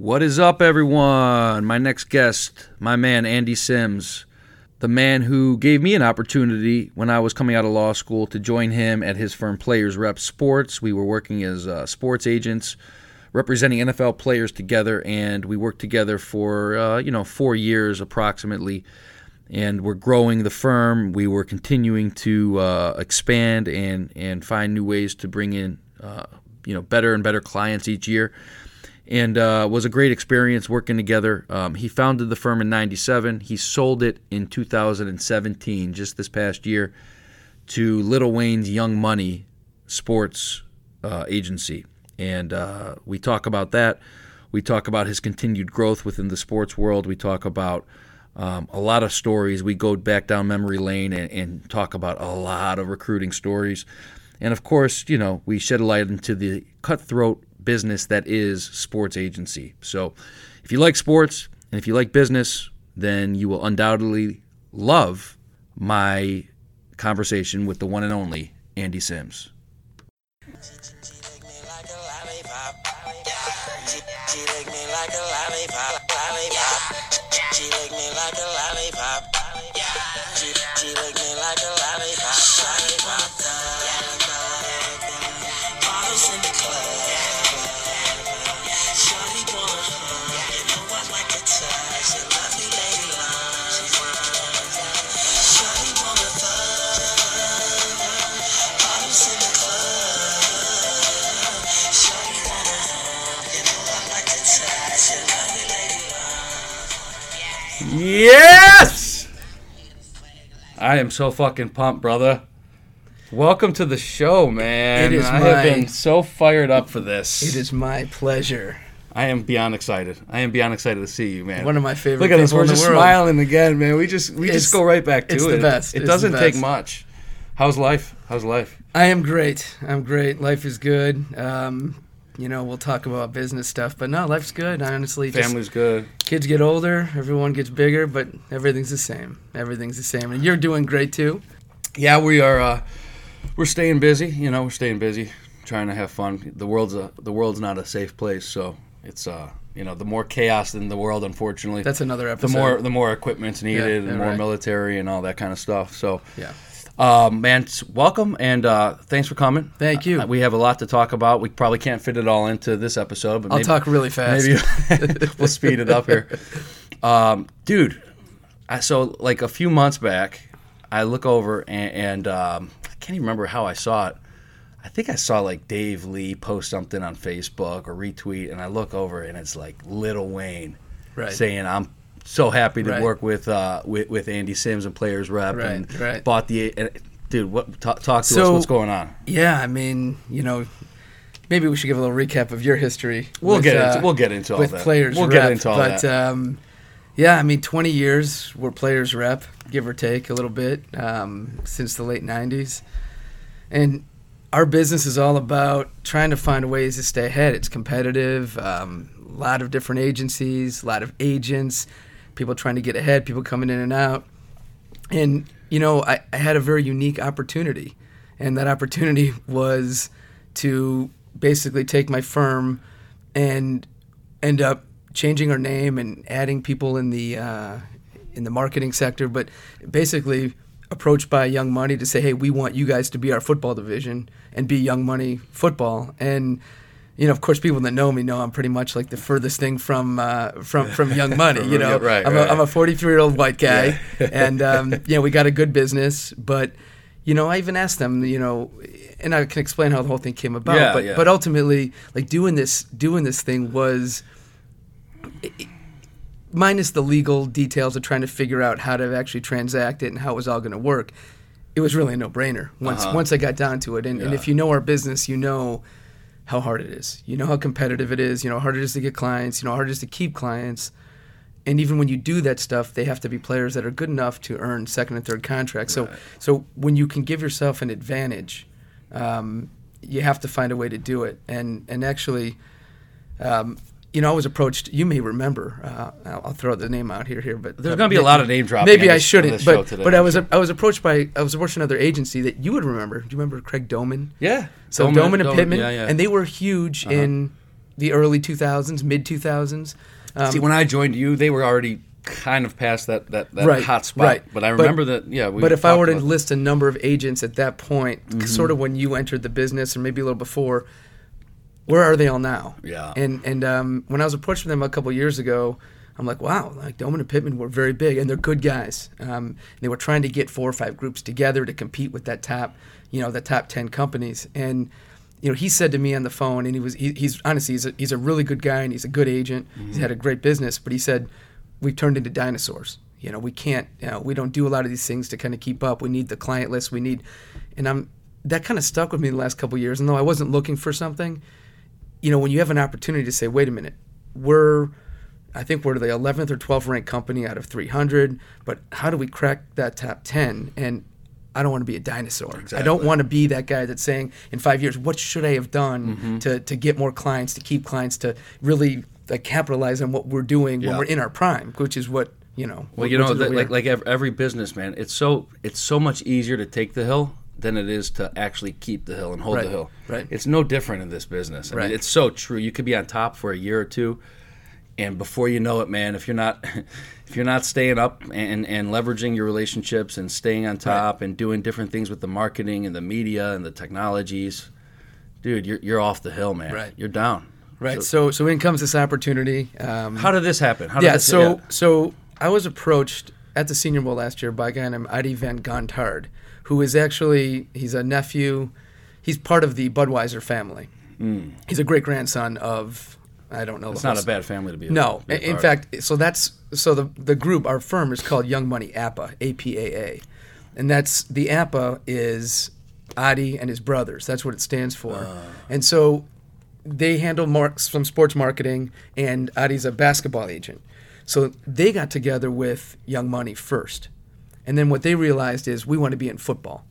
What is up, everyone? My next guest, my man Andy Simms, the man who gave me an opportunity when I was coming out of law school to join him at his firm Players Rep Sports. We were working as uh, sports agents, representing NFL players together, and we worked together for uh, you know four years approximately. And we're growing the firm. We were continuing to uh, expand and and find new ways to bring in uh, you know better and better clients each year and uh, was a great experience working together. Um, he founded the firm in '97. He sold it in 2017, just this past year, to Lil Wayne's Young Money Sports uh, Agency, and uh, we talk about that. We talk about his continued growth within the sports world. We talk about um, a lot of stories. We go back down memory lane and, and talk about a lot of recruiting stories. And of course, you know, we shed a light into the cutthroat business that is sports agency. So if you like sports and if you like business, then you will undoubtedly love my conversation with the one and only Andy Simms. Yes! I am so fucking pumped, brother. Welcome to the show, man. It is I my- have been so fired up for this. It is my pleasure. I am beyond excited. I am beyond excited to see you, man. One of my favorite Look at us. We're just smiling again, man. We just we It's- just go right back to it's it. the best. It the doesn't take much. How's life? How's life? I am great. I'm great. Life is good. Um, you know, we'll talk about business stuff, but no, life's good. I honestly, just Family's good. kids get older, everyone gets bigger, but everything's the same. Everything's the same, and you're doing great too. Yeah, we are. Uh, we're staying busy. You know, we're staying busy, trying to have fun. The world's a the world's not a safe place, so it's uh you know the more chaos in the world, unfortunately. That's another episode. the more the more equipment's needed, yeah, the more right. military and all that kind of stuff. So, yeah. Um, man, welcome and uh, thanks for coming. Thank you. Uh, we have a lot to talk about. We probably can't fit it all into this episode, but I'll maybe, talk really fast. Maybe we'll speed it up here, um, dude. I, so like a few months back, I look over and, and um, I can't even remember how I saw it. I think I saw like Dave Lee post something on Facebook or retweet, and I look over and it's like Lil Wayne Right. saying, "I'm so happy to Right. work with uh, with, with Andy Simms and Players Rep Right, and right. bought the and, dude. What talk, talk to us? What's going on? Yeah, I mean, you know, maybe we should give a little recap of your history. We'll with, get uh, into we'll get into all with that. players We'll rep, get into all but that. um, yeah, I mean, 20 years we're players rep, give or take a little bit, um, since the late 90s, and our business is all about trying to find ways to stay ahead. It's competitive, um, a lot of different agencies, a lot of agents, people trying to get ahead, people coming in and out, and you know, I, I had a very unique opportunity, and that opportunity was to basically take my firm and end up changing our name and adding people in the uh, in the marketing sector, but basically approached by Young Money to say, "Hey, we want you guys to be our football division and be Young Money football." And you know, of course, people that know me know I'm pretty much like the furthest thing from uh, from from Young Money. You know, right, I'm, right. A, I'm a 43 year old white guy, and um, you know, we got a good business, but you know, I even asked them, you know, and I can explain how the whole thing came about. Yeah, but yeah. but ultimately, like doing this doing this thing was minus the legal details of trying to figure out how to actually transact it and how it was all going to work, it was really a no-brainer once Uh-huh. once I got down to it. And, and if you know our business, you know how hard it is. You know how competitive it is. You know how hard it is to get clients. You know how hard it is to keep clients. And even when you do that stuff, they have to be players that are good enough to earn second and third contracts. So, so when you can give yourself an advantage, um, you have to find a way to do it. And and actually, um, you know, I was approached. You may remember. Uh, I'll, I'll throw the name out here. Here, but There's gonna be a lot of name dropping Maybe on I shouldn't. But today, but I was sure. I was approached by I was approached another agency that you would remember. Do you remember Craig Doman? Yeah. So Doman- Doman, and Doman, Pittman, yeah, yeah. and they were huge Uh-huh. in the early 2000s, mid 2000s. Um, See, when I joined you, they were already kind of past that that, that Right, hot spot. right. But I But- remember that. Yeah. We but if I were to list a number of agents at that point, Mm-hmm. sort of when you entered the business, or maybe a little before, where are they all now? Yeah. And and um, when I was approached them a couple years ago, I'm like, wow, like Doman and Pittman were very big, and they're good guys. Um, they were trying to get four or five groups together to compete with that top, you know, the top ten companies. And you know, he said to me on the phone, and he was he, he's honestly he's a, he's a really good guy, and he's a good agent. He's had a great business, but he said we've turned into dinosaurs. You know, we can't, you know, we don't do a lot of these things to kind of keep up. We need the client list. We need, and I'm that kind of stuck with me the last couple of years. And though I wasn't looking for something, you know, when you have an opportunity to say, wait a minute, we're, I think we're the 11th or 12th ranked company out of 300, but how do we crack that top 10? And I don't want to be a dinosaur. I don't want to be that guy that's saying in five years, what should I have done Mm-hmm. to, to get more clients, to keep clients, to really like, capitalize on what we're doing when we're in our prime, which is what, you know. Well, you know, is what that, we like like every business, man, it's so it's so much easier to take the hill than it is to actually keep the hill and hold Right, the hill. right. It's no different in this business. I Right. mean, it's so true. You could be on top for a year or two, and before you know it, man, if you're not if you're not staying up and and leveraging your relationships and staying on top and doing different things with the marketing and the media and the technologies, dude, you're you're off the hill, man. Right. You're down. right. So, So, so in comes this opportunity. Um, how did this happen? How did yeah. this, So, so I was approached at the Senior Bowl last year by a guy named Adi von Gontard, who is actually he's a nephew. He's part of the Budweiser family. He's a great grandson of I don't know. It's not a bad family to be. No, be in fact, so that's so the the group, our firm is called Young Money APA, A P A A, and that's the APA is Adi and his brothers. That's what it stands for, Ah. and so they handle mar- some sports marketing, and Adi's a basketball agent. So they got together with Young Money first, and then what they realized is we want to be in football.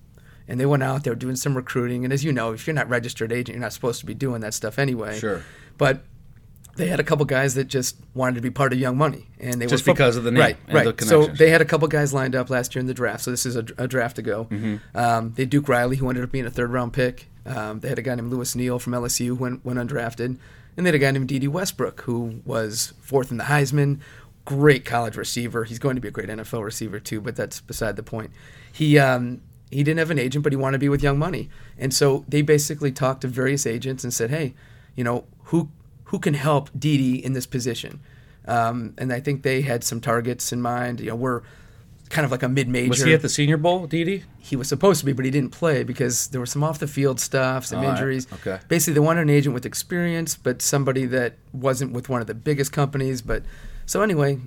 And they went out there doing some recruiting. And as you know, if you're not registered agent, you're not supposed to be doing that stuff anyway. Sure. But they had a couple guys that just wanted to be part of Young Money, and they Just were because of the name right? right. the so they had a couple guys lined up last year in the draft. So this is a, a draft ago. Mm-hmm. Um, they had Duke Riley, who ended up being a third round pick. Um, they had a guy named Lewis Neal from LSU, who went, went undrafted, and they had a guy named Dede Westbrook, who was fourth in the Heisman. Great college receiver. He's going to be a great NFL receiver too, but that's beside the point. He um, he didn't have an agent, but he wanted to be with Young Money, and so they basically talked to various agents and said, "Hey, you know who who can help Dede in this position?" Um, and I think they had some targets in mind. You know, we're kind of like a mid-major. Was he at the Senior Bowl, Dede? he was supposed to be, but he didn't play because there was some off the field stuff, some All right, injuries. okay. Basically, they wanted an agent with experience, but somebody that wasn't with one of the biggest companies. But so anyway,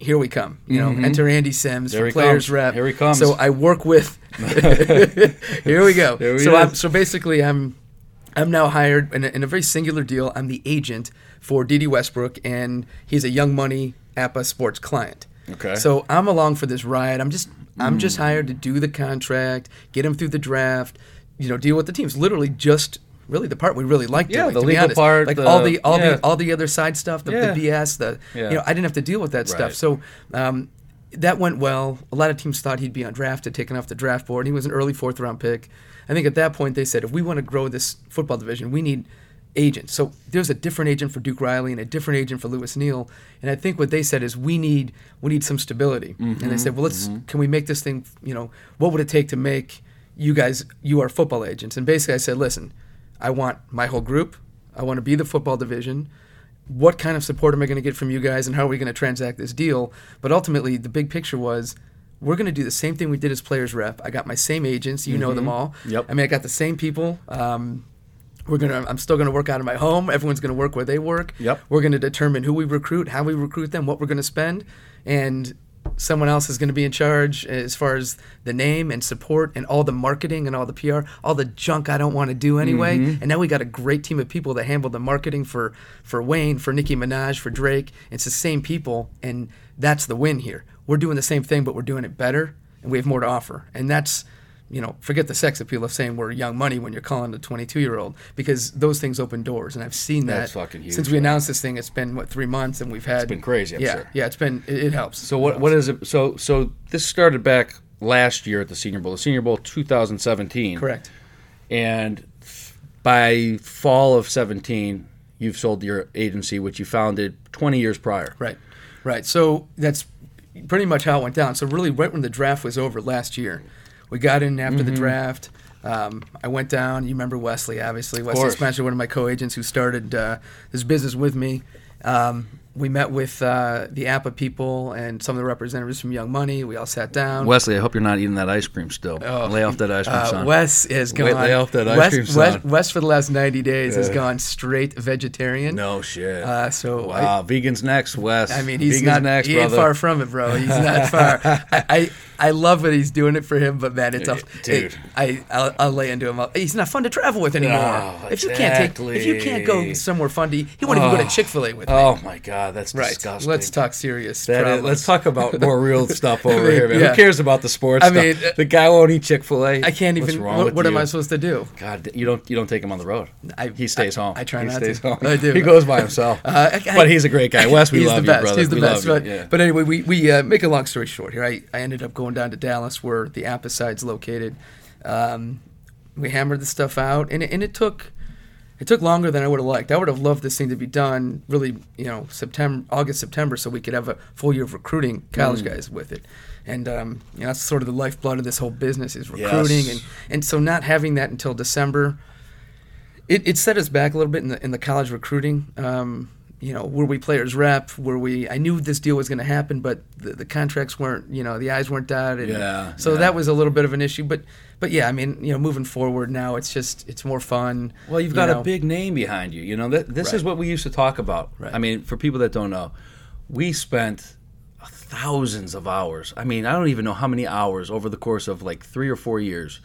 here we come. You know, enter Andy Simms Mm-hmm. There for Players comes. Rep. Here he comes. So I work with. here we go. There he so I'm, so basically, I'm I'm now hired in a, in a very singular deal. I'm the agent for Dede Westbrook, and he's a Young Money APAA Sports client. Okay. So I'm along for this ride. I'm just I'm just Hmm. hired to do the contract, get him through the draft, you know, deal with the teams. Literally just really the part we really liked Yeah, doing. the to be legal honest. part, like the- all the all yeah. the all the other side stuff, the, Yeah. the BS, the Yeah. you know, I didn't have to deal with that stuff. So um, that went well. A lot of teams thought he'd be undrafted, taken off the draft board. He was an early fourth round pick. I think at that point they said if we want to grow this football division, we need agents. So there's a different agent for Duke Riley and a different agent for Lewis Neal. And I think what they said is we need we need some stability. And they said, well, let's can we make this thing? You know, what would it take to make you guys you are football agents? And basically, I said, listen, I want my whole group. I want to be the football division. What kind of support am I going to get from you guys, and how are we going to transact this deal? But ultimately, the big picture was we're going to do the same thing we did as players rep. I got my same agents. You know them all. Yep. I mean, I got the same people. Um, we're gonna. I'm still gonna work out of my home. Everyone's gonna work where they work. Yep. We're gonna determine who we recruit, how we recruit them, what we're gonna spend, and someone else is gonna be in charge as far as the name and support and all the marketing and all the PR, all the junk I don't want to do anyway. Mm-hmm. And now we got a great team of people that handle the marketing for for Wayne, for Nicki Minaj, for Drake. It's the same people, and that's the win here. We're doing the same thing, but we're doing it better, and we have more to offer. And that's you know, forget the sex appeal of saying we're young money when you're calling a 22 year old because those things open doors, and I've seen that That's fucking huge, since we man. announced this thing. It's been what three months, and we've had it's been crazy, I'm yeah, sure. yeah, it's been it, it helps. So what what is it? So so this started back last year at the Senior Bowl, the Senior Bowl 2017. correct? And by fall of 17, you've sold your agency, which you founded 20 years prior. Right, right. So that's pretty much how it went down. So really, right when the draft was over last year, we got in after Mm-hmm. the draft. Um, I went down. You remember Wesley, obviously. Wesley. Spencer, one of my co-agents who started uh, this business with me. Um, we met with uh, the APA people and some of the representatives from Young Money. We all sat down. Wesley, I hope you're not eating that ice cream still. Oh, Lay off that ice cream, Uh, son. Wes is Wait, gone. lay off that ice Wes, cream, Wes, son. Wes for the last ninety days has gone straight vegetarian. no shit. Uh, so I- wow, vegans next, Wes. I mean, he's vegans not. next, he ain't far from it, bro. He's not far. I, I I love that he's doing it for him, but man, it's a Dude. I I'll, I'll lay into him. I'll- He's not fun to travel with anymore. No, if you can't take, if you can't go somewhere fun to, eat, he won't even go to Chick Fil A with me. Oh my god, that's right. disgusting. Let's talk serious. Is- let's talk about more real stuff over I mean, here, man. yeah. Who cares about the sports I stuff? mean, uh, the guy won't eat Chick Fil A. I can't What's even. What, what am? I supposed to do? God, you don't you don't take him on the road. I- he stays I- home. I try he not stays to. Home. I do. He goes by himself. Uh, but he's a great guy. Wes, we he's love the you, brother. He's the we best. But. Yeah. but anyway, we, we uh, make a long story short here. I, I ended up going down to Dallas where the APA side's located. Um, we hammered the stuff out, and it, and it took it took longer than I would have liked. I would have loved this thing to be done really, you know, September, August, September, so we could have a full year of recruiting college Mm. guys with it. And um, you know, that's sort of the lifeblood of this whole business is recruiting, Yes. and and so not having that until December it, it set us back a little bit in the in the college recruiting. Um, you know, were we players rep? Were we? I knew this deal was going to happen, but the, the contracts weren't. You know, the eyes weren't dotted. Yeah, So yeah. that was a little bit of an issue, but but yeah, I mean, you know, moving forward now, it's just it's more fun. Well, you've you got know. a big name behind you. You know, th- this is what we used to talk about. Right. I mean, for people that don't know, we spent thousands of hours. I mean, I don't even know how many hours over the course of like three or four years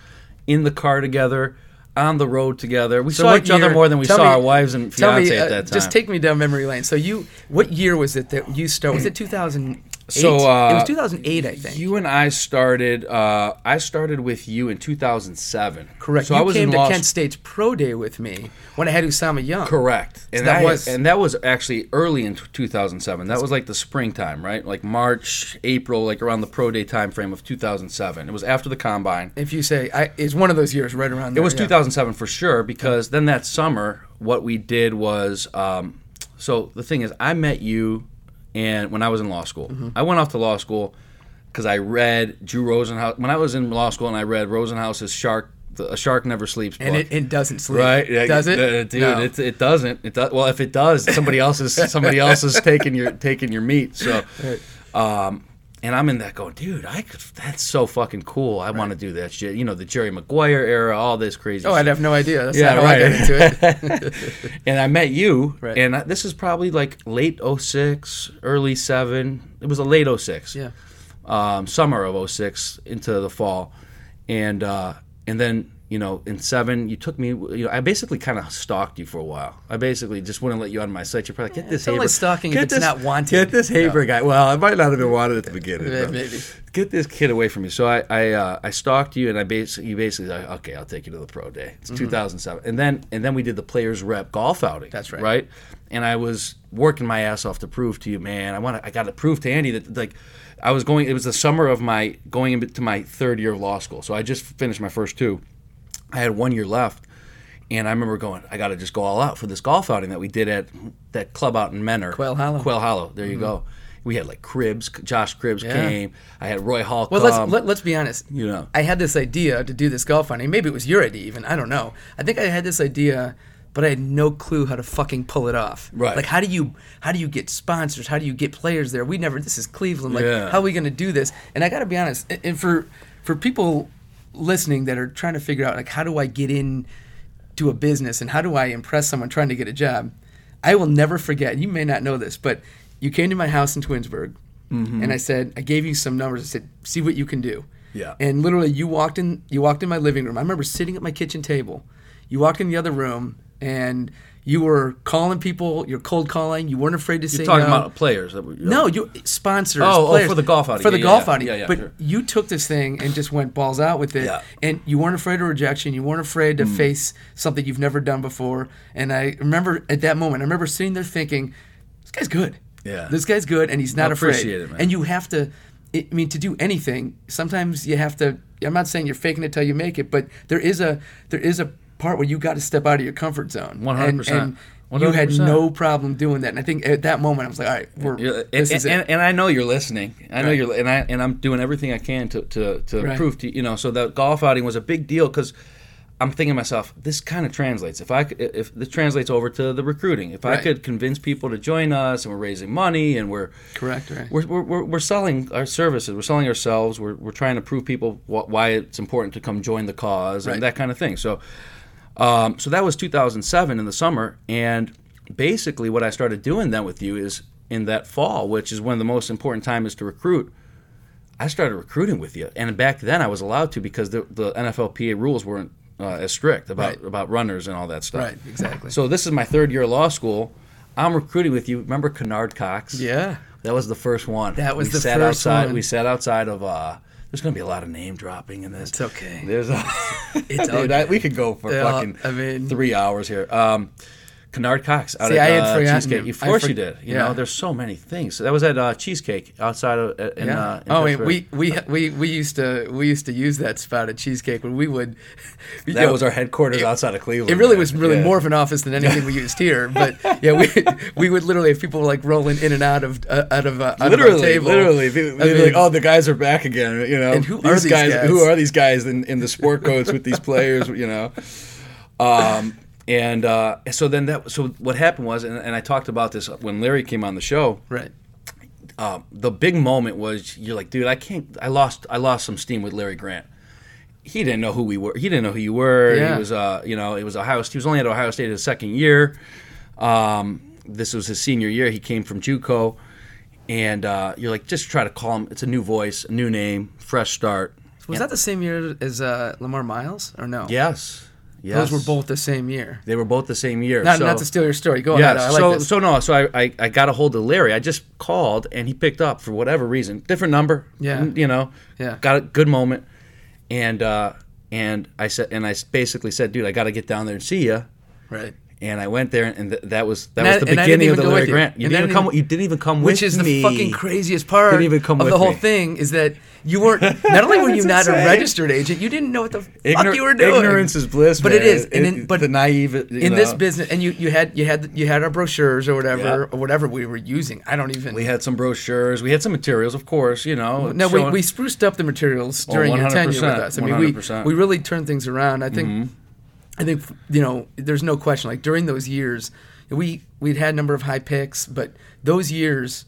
in the car together, on the road together. We So saw each other more than we saw me- our wives and fiance me, at uh, that time. just take me down memory lane. So you, what year was it that you started? Was it 2008? So, uh, it was 2008, I think. You and I started. Uh, I started with you in 2007. Correct. So you I was came to Kent State's pro day with me when I had Usama Young. Correct. And that was- and that was actually early in 2007. That was like the springtime, right? Like March, April, like around the pro day time frame of 2007. It was after the combine. If you say, I, it's one of those years right around the It was yeah. 2007 for sure because then that summer what we did was um, so the thing is I met you and when I was in law school. Mm-hmm. I went off to law school because I read Drew Rosenhaus when I was in law school and I read Rosenhaus's Shark the, A Shark Never Sleeps book. And it, it doesn't sleep. Right? Does it? dude? No. It, it doesn't. It does. Well, if it does, somebody else is somebody else is taking your taking your meat. So, um, and I'm in that going, dude, I could. That's so fucking cool. I want to do that shit. You know, the Jerry Maguire era, all this crazy. Oh, shit. I'd have no idea. That's Yeah, how I right. got into it. and I met you, Right. and I, this is probably like late 06, early 7. It was a late 06. yeah. um, summer of 06 into the fall, and uh, and then you know in seven you took me. You know I basically kind of stalked you for a while. I basically just wouldn't let you on my site. You're probably like, get this. it's Haber- stalking if get it's this- not wanted. Get this Haber guy. Well, I might not have been wanted at the beginning. Maybe. Get this kid away from me. So I I, uh, I stalked you, and I basically you basically like, okay, I'll take you to the pro day. It's 2007, and then and then we did the players rep golf outing. Mm-hmm. That's right. Right, and I was working my ass off to prove to you, man. I want to. I got to prove to Andy that like. I was going. It was the summer of my going into my third year of law school. So I just finished my first two. I had one year left, and I remember going. I got to just go all out for this golf outing that we did at that club out in Mentor, Quail Hollow. Quail Hollow. There you mm-hmm. go. We had like Cribbs. Josh Cribbs Yeah. came. I had Roy Hall Well, come. let's let, let's be honest. you know. I had this idea to do this golf outing. Maybe it was your idea, even. I don't know. I think I had this idea, but I had no clue how to fucking pull it off. Right. Like, how do you how do you get sponsors? How do you get players there? We never. This is Cleveland. Like, Yeah. how are we going to do this? And I got to be honest. And for for people listening that are trying to figure out like how do I get in to a business and how do I impress someone trying to get a job, I will never forget. You may not know this, but you came to my house in Twinsburg, mm-hmm. and I said I gave you some numbers. I said, see what you can do. Yeah. And literally, you walked in. You walked in my living room. I remember sitting at my kitchen table. You walked in the other room, and you were calling people. You're cold calling. You weren't afraid to say You're talking no. about players. were- No, you sponsors. Oh, oh, for the golf outing. For the Yeah, golf yeah, outing. yeah, yeah, but sure. you took this thing and just went balls out with it. Yeah. And you weren't afraid of rejection. You weren't afraid to Mm. face something you've never done before. And I remember at that moment, I remember sitting there thinking, this guy's good. Yeah. This guy's good, and he's not I afraid. appreciate it, man. And you have to. I mean, to do anything, sometimes you have to. I'm not saying you're faking it till you make it, but there is a there is a part where you got to step out of your comfort zone. 100%. And, and you had no problem doing that. And I think at that moment I was like, all right, we're Yeah, this and, is and, it. and I know you're listening. I know Right. you're, and I and I'm doing everything I can to to, to Right. prove to you know. So the golf outing was a big deal because I'm thinking to myself, this kind of translates. If I could, if this translates over to the recruiting, if I could convince people to join us, and we're raising money, and we're Correct, right? we're, we're, we're, we're selling our services. We're selling ourselves. We're, we're trying to prove people wh- why it's important to come join the cause Right. and that kind of thing. So, um, so that was 2007 in the summer, and basically what I started doing then with you is in that fall, which is one of the most important times to recruit. I started recruiting with you, and back then I was allowed to because the, the NFLPA rules weren't uh, as strict about Right. about runners and all that stuff. Right, exactly. So this is my third year of law school. I'm recruiting with you. Remember Kennard Cox? yeah. That was the first one. That was we the sat first outside, one. We sat outside of. uh There's going to be a lot of name dropping in this. It's okay. There's a. It's Dude, I, we could go for Yeah, fucking I mean- three hours here. Um, Kennard Cox out See, at uh, Cheesecake. Of course for- you did. You yeah. know, there's so many things. So that was at uh, Cheesecake outside of. uh, In, Yeah. uh, in oh, Pittsburgh. we, we we we used to we used to use that spot at Cheesecake when we would. That know, was our headquarters it- outside of Cleveland. It really man. was really Yeah. more of an office than anything we used here. But yeah, we we would literally have people like rolling in and out of uh, out of uh, out of our literally, table. literally, people- I they'd be mean- like, "Oh, the guys are back again." You know, And who are these guys, guys? Who are these guys in, in the sport coats with these players? You know, um, and uh, so then that so what happened was, and, and I talked about this when Larry came on the show. Right. Um, the big moment was you're like, dude, I can't. I lost. I lost some steam with Larry Grant. He didn't know who we were. He didn't know who you were. Yeah. He was, uh, you know, it was Ohio. He was only at Ohio State his second year. Um, this was his senior year. He came from JUCO, and uh, you're like, just try to call him. It's a new voice, a new name, fresh start. Was that the same year as uh, Lamar Miles or no? Yes, yes. Those were both the same year. They were both the same year. Not, so, not to steal your story. Go Yes. ahead. I like so this. so no. So I, I I got a hold of Larry. I just called and he picked up for whatever reason. Different number. Yeah. You know. Yeah. Got a good moment, and uh, and I said and I basically said, dude, I got to get down there and see you. right. And I went there, and th- that was that was the beginning of the Larry with you. Grant. You didn't even come. even- You didn't even come Which with is the fucking craziest part Didn't even come of the whole me. thing is that you weren't. Not only were you not a registered agent, you didn't know what the fuck you were doing. Ignorance is bliss, But it man. is, and in- but the naive. in this business, and you you had you had you had our brochures or whatever Yeah. or whatever we were using. I don't even. we had some brochures. We had some materials, of course. You know. no, we, showing- we spruced up the materials Oh, during your tenure with us. I mean, we 100%. we really turned things around. I think, Mm-hmm. I think you know, there's no question. Like during those years, we we'd had a number of high picks, but those years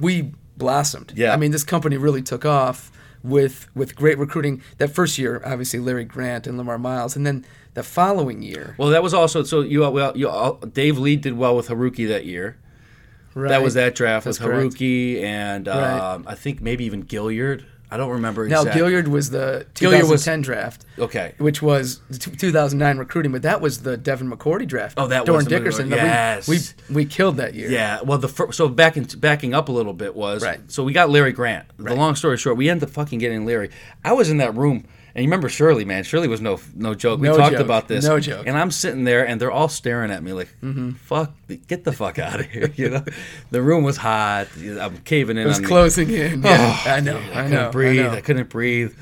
we blossomed. Yeah. I mean, this company really took off with with great recruiting. That first year, obviously Larry Grant and Lamar Miles, and then the following year, Well, that was also so you well you Dave Lee did well with Haruki that year. right? That was that draft That's with correct. Haruki and Right. um, I think maybe even Gilliard. I don't remember Now. Gilliard was the Gilliard 2010 was- draft. Okay. which was the t- 2009 recruiting, but that was the Devin McCourty draft. Oh, that Doran was the Dickerson. That we- yes. we, we killed that year. Yeah. Well, the fir- so back in, backing up a little bit was Right. so we got Larry Grant. The long story short, we ended up fucking getting Larry. I was in that room. And you remember Shirley, man? Shirley was no no joke. We talked joke. about this. No joke. And I'm sitting there, and they're all staring at me like, "Fuck, get the fuck out of here!" You know, the room was hot. I'm caving in. it was closing in. Yeah, Oh, I know. dude, I, couldn't know. breathe. I. I couldn't breathe.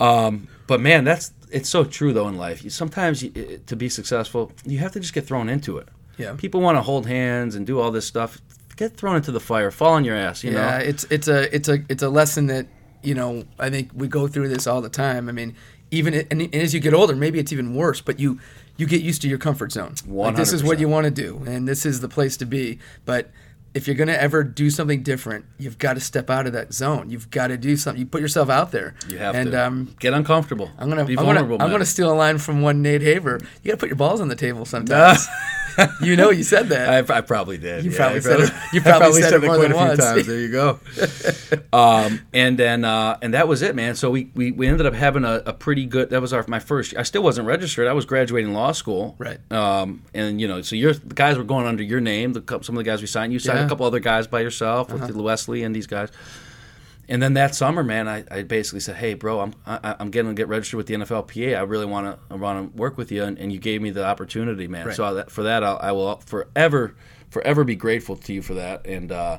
Um, but man, that's it's so true though in life. Sometimes you, to be successful, you have to just get thrown into it. Yeah. People want to hold hands and do all this stuff. Get thrown into the fire, fall on your ass. You yeah, know. it's it's a it's a it's a lesson that you know I think we go through this all the time. I mean, even it, and, and as you get older, maybe it's even worse. But you you get used to your comfort zone. Like this is what you want to do, and this is the place to be. But if you're gonna ever do something different, you've got to step out of that zone. You've got to do something. You put yourself out there. You have and, to Um, get uncomfortable. I'm gonna, be I'm gonna, vulnerable. I'm gonna steal a line from one Nate Haver. You gotta put your balls on the table sometimes. you know, you said that. I, I probably did. You Yeah, probably said it- you probably said it more quite than a few once. times. There you go. um, and then uh, and that was it, man. So we, we, we ended up having a, a pretty good. That was our my first. I still wasn't registered. I was graduating law school. Right. Um, and you know, so your the guys were going under your name. The, some of the guys we signed. You signed Yeah. Uh-huh. a couple other guys by yourself with Wesley and these guys. And then that summer, man, I, I basically said, "Hey, bro, I'm I, I'm getting to get registered with the NFLPA. I really want to want to work with you." And, and you gave me the opportunity, man. Right. So that, for that, I'll, I will forever, forever be grateful to you for that. And uh,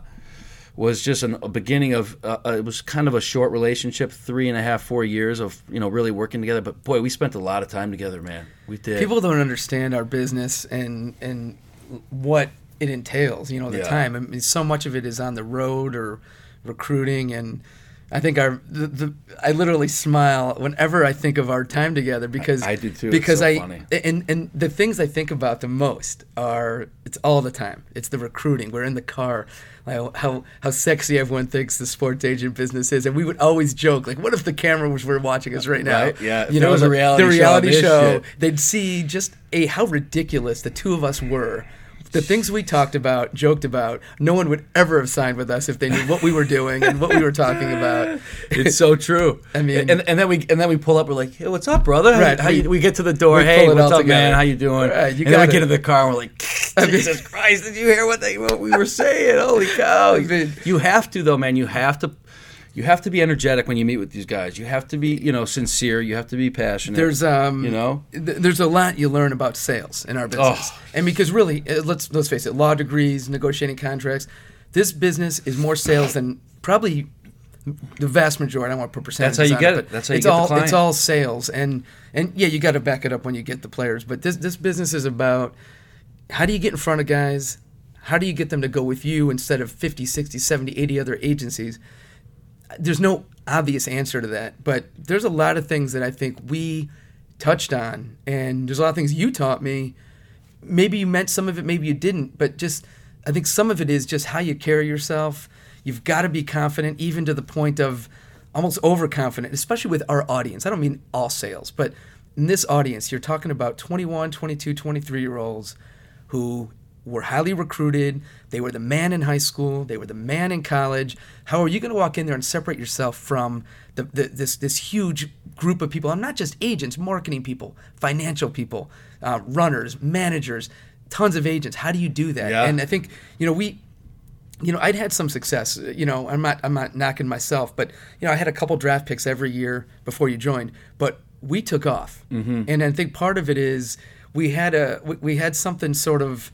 was just an, a beginning of uh, uh, it was kind of a short relationship, three and a half, four years of you know really working together. But boy, we spent a lot of time together, man. We did. People don't understand our business and and what it entails. You know, the Yeah. time. I mean, so much of it is on the road or recruiting, and I think our the, the I literally smile whenever I think of our time together because I do too. Because so I funny. and and the things I think about the most are it's all the time. It's the recruiting. We're in the car. Like how how sexy everyone thinks the sports agent business is, and we would always joke like, "What if the camera was were watching us right now?" Right, yeah. You know, was a the- reality the show reality this show. They'd see just a how ridiculous the two of us were. The things we talked about, joked about, no one would ever have signed with us if they knew what we were doing and what we were talking about. It's so true. I mean- and, and then we and then we pull up. We're like, "Hey, what's up, brother? How, Right, how we- you, we get to the door. Hey, what's up, man? How you doing? Right, you and then we get in the car and we're like, Jesus Christ! Did you hear what they what we were saying? Holy cow! I mean- you have to though, man. You have to. You have to be energetic when you meet with these guys. You have to be, you know, sincere. You have to be passionate. There's um, You know? th- there's a lot you learn about sales in our business, Oh. and because really, uh, let's let's face it, law degrees, negotiating contracts, this business is more sales than probably the vast majority. I don't want to put percentages. That's how you on get it, it. but That's how you it's get the client. it's all sales, and and yeah, you got to back it up when you get the players. But this this business is about how do you get in front of guys. How do you get them to go with you instead of 50, 60, 70, 80 other agencies? There's no obvious answer to that, but there's a lot of things that I think we touched on, and there's a lot of things you taught me. Maybe you meant some of it, maybe you didn't, but just I think some of it is just how you carry yourself. You've got to be confident, even to the point of almost overconfident, especially with our audience. I don't mean all sales, but in this audience, you're talking about 21, 22, 23 year olds who were highly recruited. They were the man in high school. They were the man in college. How are you going to walk in there and separate yourself from the, the, this this huge group of people? I'm not just agents, marketing people, financial people, uh, runners, managers, tons of agents. How do you do that? Yeah. And I think you know we you know, I'd had some success. You know, I'm not I'm not knocking myself, but you know, I had a couple draft picks every year before you joined, but we took off, mm-hmm. and I think part of it is we had a we, we had something sort of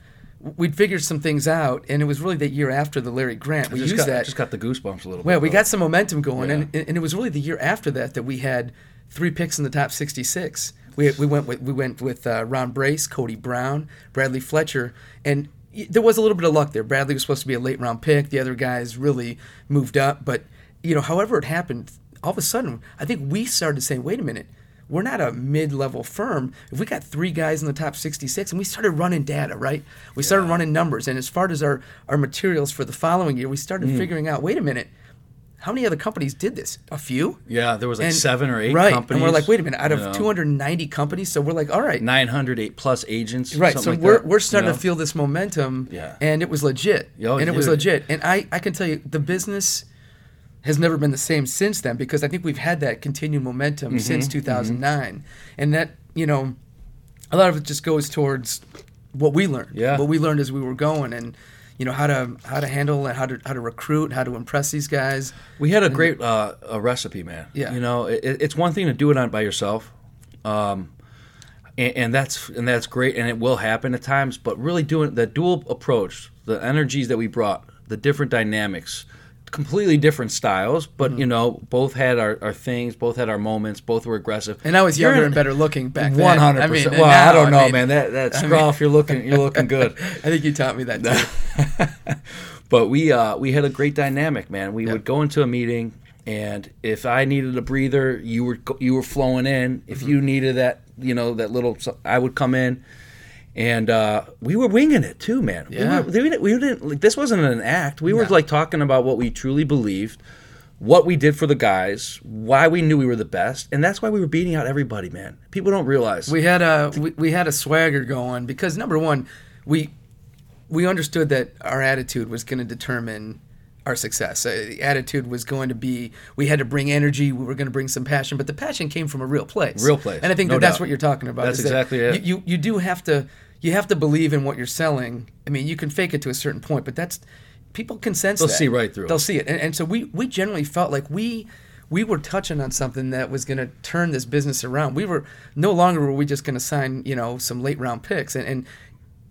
we'd figured some things out, and it was really the year after the Larry Grant. We just used got, that. just got the goosebumps a little bit. well, bit. we though. got some momentum going, Yeah. and and it was really the year after that that we had three picks in the top 66. We, we went with we went with uh, Ron Brace, Cody Brown, Bradley Fletcher, and there was a little bit of luck there. Bradley was supposed to be a late round pick. The other guys really moved up, but you know, however it happened, all of a sudden, I think we started saying, "Wait a minute." We're not a mid-level firm. If we got three guys in the top 66, and we started running data, right? We started running numbers, and as far as our our materials for the following year, we started Mm. figuring out. Wait a minute, how many other companies did this? A few. Yeah, there was like And- seven or eight right. companies. And we're like, wait a minute, out you of know, 290 companies, so we're like, all right, 908 plus agents. right. So like we're that, we're starting you know? to feel this momentum, Yeah. and it was legit, Oh, and it was legit. And I I can tell you, the business has never been the same since then because I think we've had that continued momentum Mm-hmm, since 2009, and that you know, a lot of it just goes towards what we learned, Yeah. what we learned as we were going, and you know how to how to handle and how to how to recruit, how to impress these guys. We had a great uh, a recipe, man. Yeah. You know, it, it's one thing to do it on by yourself, um, and, and that's and that's great, and it will happen at times. But really doing the dual approach, the energies that we brought, the different dynamics, completely different styles, but Mm-hmm. you know, both had our, our things, both had our moments, both were aggressive. And I was You're younger and better looking back then. One hundred percent. Well, I don't know, mean, man. That that I mean- you're looking, you're looking good. I think you taught me that too. but we uh, we had a great dynamic, man. We Yeah. would go into a meeting, and if I needed a breather, you were you were flowing in. If Mm-hmm. you needed that, you know, that little, I would come in, and uh, we were winging it too, man. Yeah. we, were, we didn't. We didn't like, this wasn't an act. We were like talking about what we truly believed. What we did for the guys, why we knew we were the best, and that's why we were beating out everybody, man. People don't realize. we had a we, we had a swagger going because number one, we we understood that our attitude was going to determine our success. Uh, the attitude was going to be we had to bring energy, we were going to bring some passion, but the passion came from a real place. Real place, and I think no that that's what you're talking about. That's is that exactly it. You, you you do have to you have to believe in what you're selling. I mean, you can fake it to a certain point, but that's people can sense that. They'll that. see right through it. They'll see it, and, and so we we generally felt like we we were touching on something that was going to turn this business around. We were no longer were we just going to sign you know some late round picks, and, and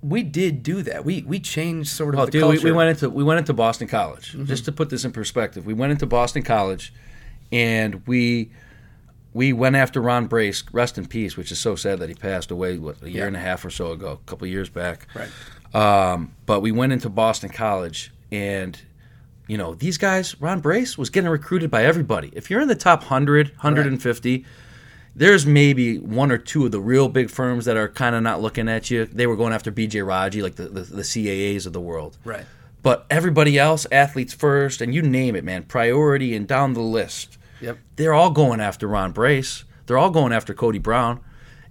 we did do that. We we changed sort of Oh, the dude, we, culture. we went into we went into Boston College. Mm-hmm. Just to put this in perspective, we went into Boston College, and we we went after Ron Brace. Rest in peace. Which is so sad that he passed away what, a year Yeah. and a half or so ago, a couple of years back. Right. Um, but we went into Boston College, and you know these guys. Ron Brace was getting recruited by everybody. If you're in the top 100, 150, there's maybe one or two of the real big firms that are kind of not looking at you. They were going after BJ Raji, like the, the, the CAAs of the world. Right. But everybody else, athletes first, and you name it, man, priority and down the list. Yep. They're all going after Ron Brace. They're all going after Cody Brown,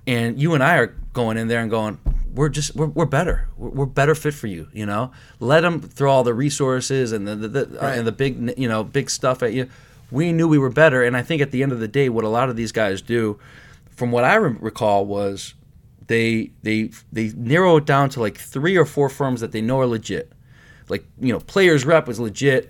and you and I are going in there and going, we're just we're, we're better. We're, we're better fit for you. You know, let them throw all the resources and the, the, the uh, and the big you know big stuff at you. We knew we were better, and I think at the end of the day, what a lot of these guys do, from what I re- recall, was they they they narrow it down to like three or four firms that they know are legit. Like you know, Players Rep is legit.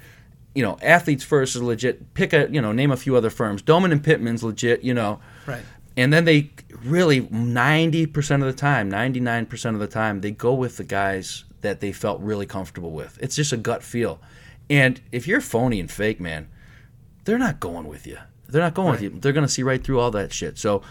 You know, Athletes First is legit. Pick a you know, name a few other firms. Doman and Pittman's legit. You know, Right. and then they really ninety percent of the time, ninety nine percent of the time, they go with the guys that they felt really comfortable with. It's just a gut feel. And if you're phony and fake, man, they're not going with you. They're not going with you. They're going to see right through all that shit. So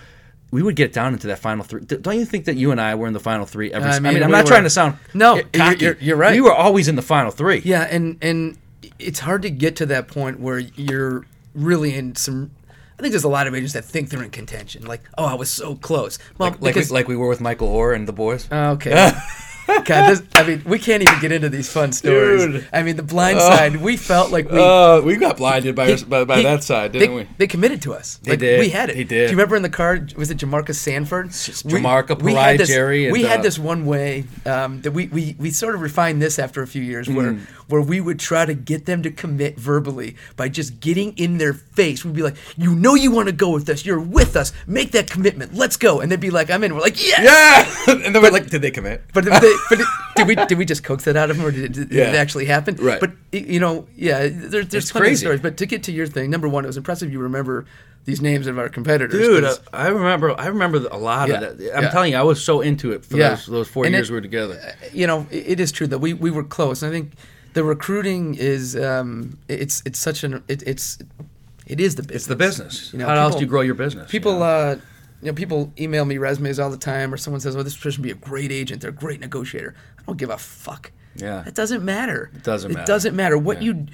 we would get down into that final three. Don't you think that you and I were in the final three every? I I mean, mean, I'm we not were- trying to sound No, you're- you're- you're right. We were always in the final three. Yeah, and and it's hard to get to that point where you're really in some. I think there's a lot of agents that think they're in contention. Like, oh, I was so close. Well, Like, like, we, like we were with Michael Oher and the boys. Oh, okay. God, this, I mean, we can't even get into these fun stories. Dude. I mean, the blind side, we felt like we. Uh, we got blinded by, he- by, by he- that side, didn't we? They committed to us. They Like, did. We had it. They did. Do you remember in the car? Was it Jamarca Sanford? Jamarca, we had this, Jerry, and, we had uh, this one way um, that we, we we sort of refined this after a few years, where Mm. Where we would try to get them to commit verbally by just getting in their face. We'd be like, "You know, you want to go with us. You're with us. Make that commitment. Let's go." And they'd be like, "I'm in." We're like, "Yes." Yeah, and then we're like, did they commit? But, but, they, but it, did we did we just coax that out of them, or did it, did Yeah. it actually happen? Right. But you know, yeah, there, there's It's plenty crazy. of stories. But to get to your thing, number one, it was impressive. You remember these names of our competitors, Dude, uh, I remember. I remember a lot Yeah, of that. I'm yeah. telling you, I was so into it for Yeah. those, those four And years it- we were together. you know, it, it is true that we, we were close. And I think the recruiting is um, it's it's such an it, it's it is the business. It's the business. You know, How else do you grow your business? you People, know? uh, you know, people email me resumes all the time, or someone says, "Oh, this person would be a great agent. They're a great negotiator." I don't give a fuck. Yeah. it doesn't matter. It doesn't matter. It matter. doesn't matter what Yeah. you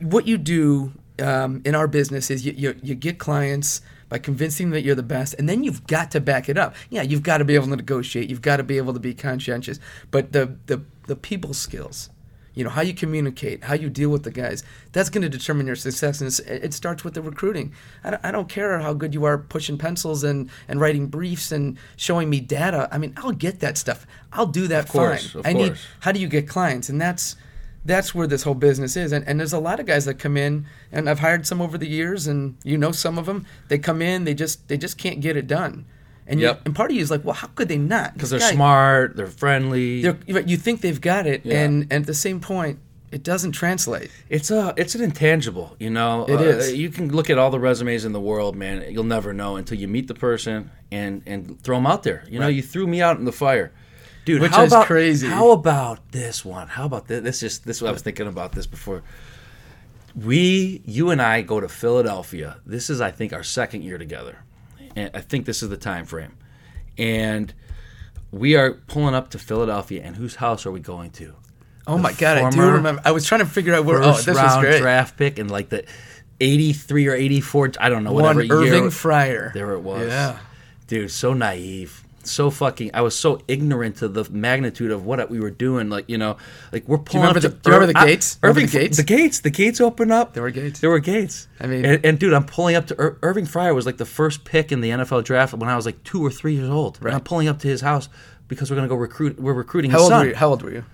what you do um, in our business is you, you you get clients by convincing them that you're the best, and then you've got to back it up. Yeah, you've got to be able to negotiate. You've got to be able to be conscientious. But the the the people skills. You know how you communicate, how you deal with the guys. That's going to determine your success, and it's, it starts with the recruiting. I don't, I don't care how good you are pushing pencils and, and writing briefs and showing me data. I mean, I'll get that stuff. I'll do that Of course, fine. of I need how do you get clients and that's that's where this whole business is and, and there's a lot of guys that come in and i've hired some over the years and you know some of them they come in they just they just can't get it done and you, and part of you is like well how could they not because they're guy- smart, they're friendly. they're, you think they've got it Yeah. and, and at the same point it doesn't translate It's a it's an intangible, you know. It Uh, is. You can look at all the resumes in the world, man. You'll never know until you meet the person and and throw them out there. You know, you threw me out in the fire, dude. Which how is about, crazy. How about this one? How about this? This is this. I was thinking about this before. We, you and I, go to Philadelphia. This is, I think, our second year together, and I think this is the time frame. And we are pulling up to Philadelphia, and whose house are we going to? oh my god i do remember. I was trying to figure out where oh first this was round great. draft pick and like the 83 or 84 i don't know whatever one irving year fryar. There it was. Yeah. Dude so naive so fucking i was so ignorant to the magnitude of what we were doing like you know like we're pulling remember up to the- do you remember the gates? I- Remember irving the gates? the gates the gates open up There were gates. there were gates I mean- and, and dude i'm pulling up to Ir- irving fryar was like the first pick in the nfl draft when i was like two or three years old Right. and i'm pulling up to his house because we're gonna go recruit we're recruiting how his old son were you how old were you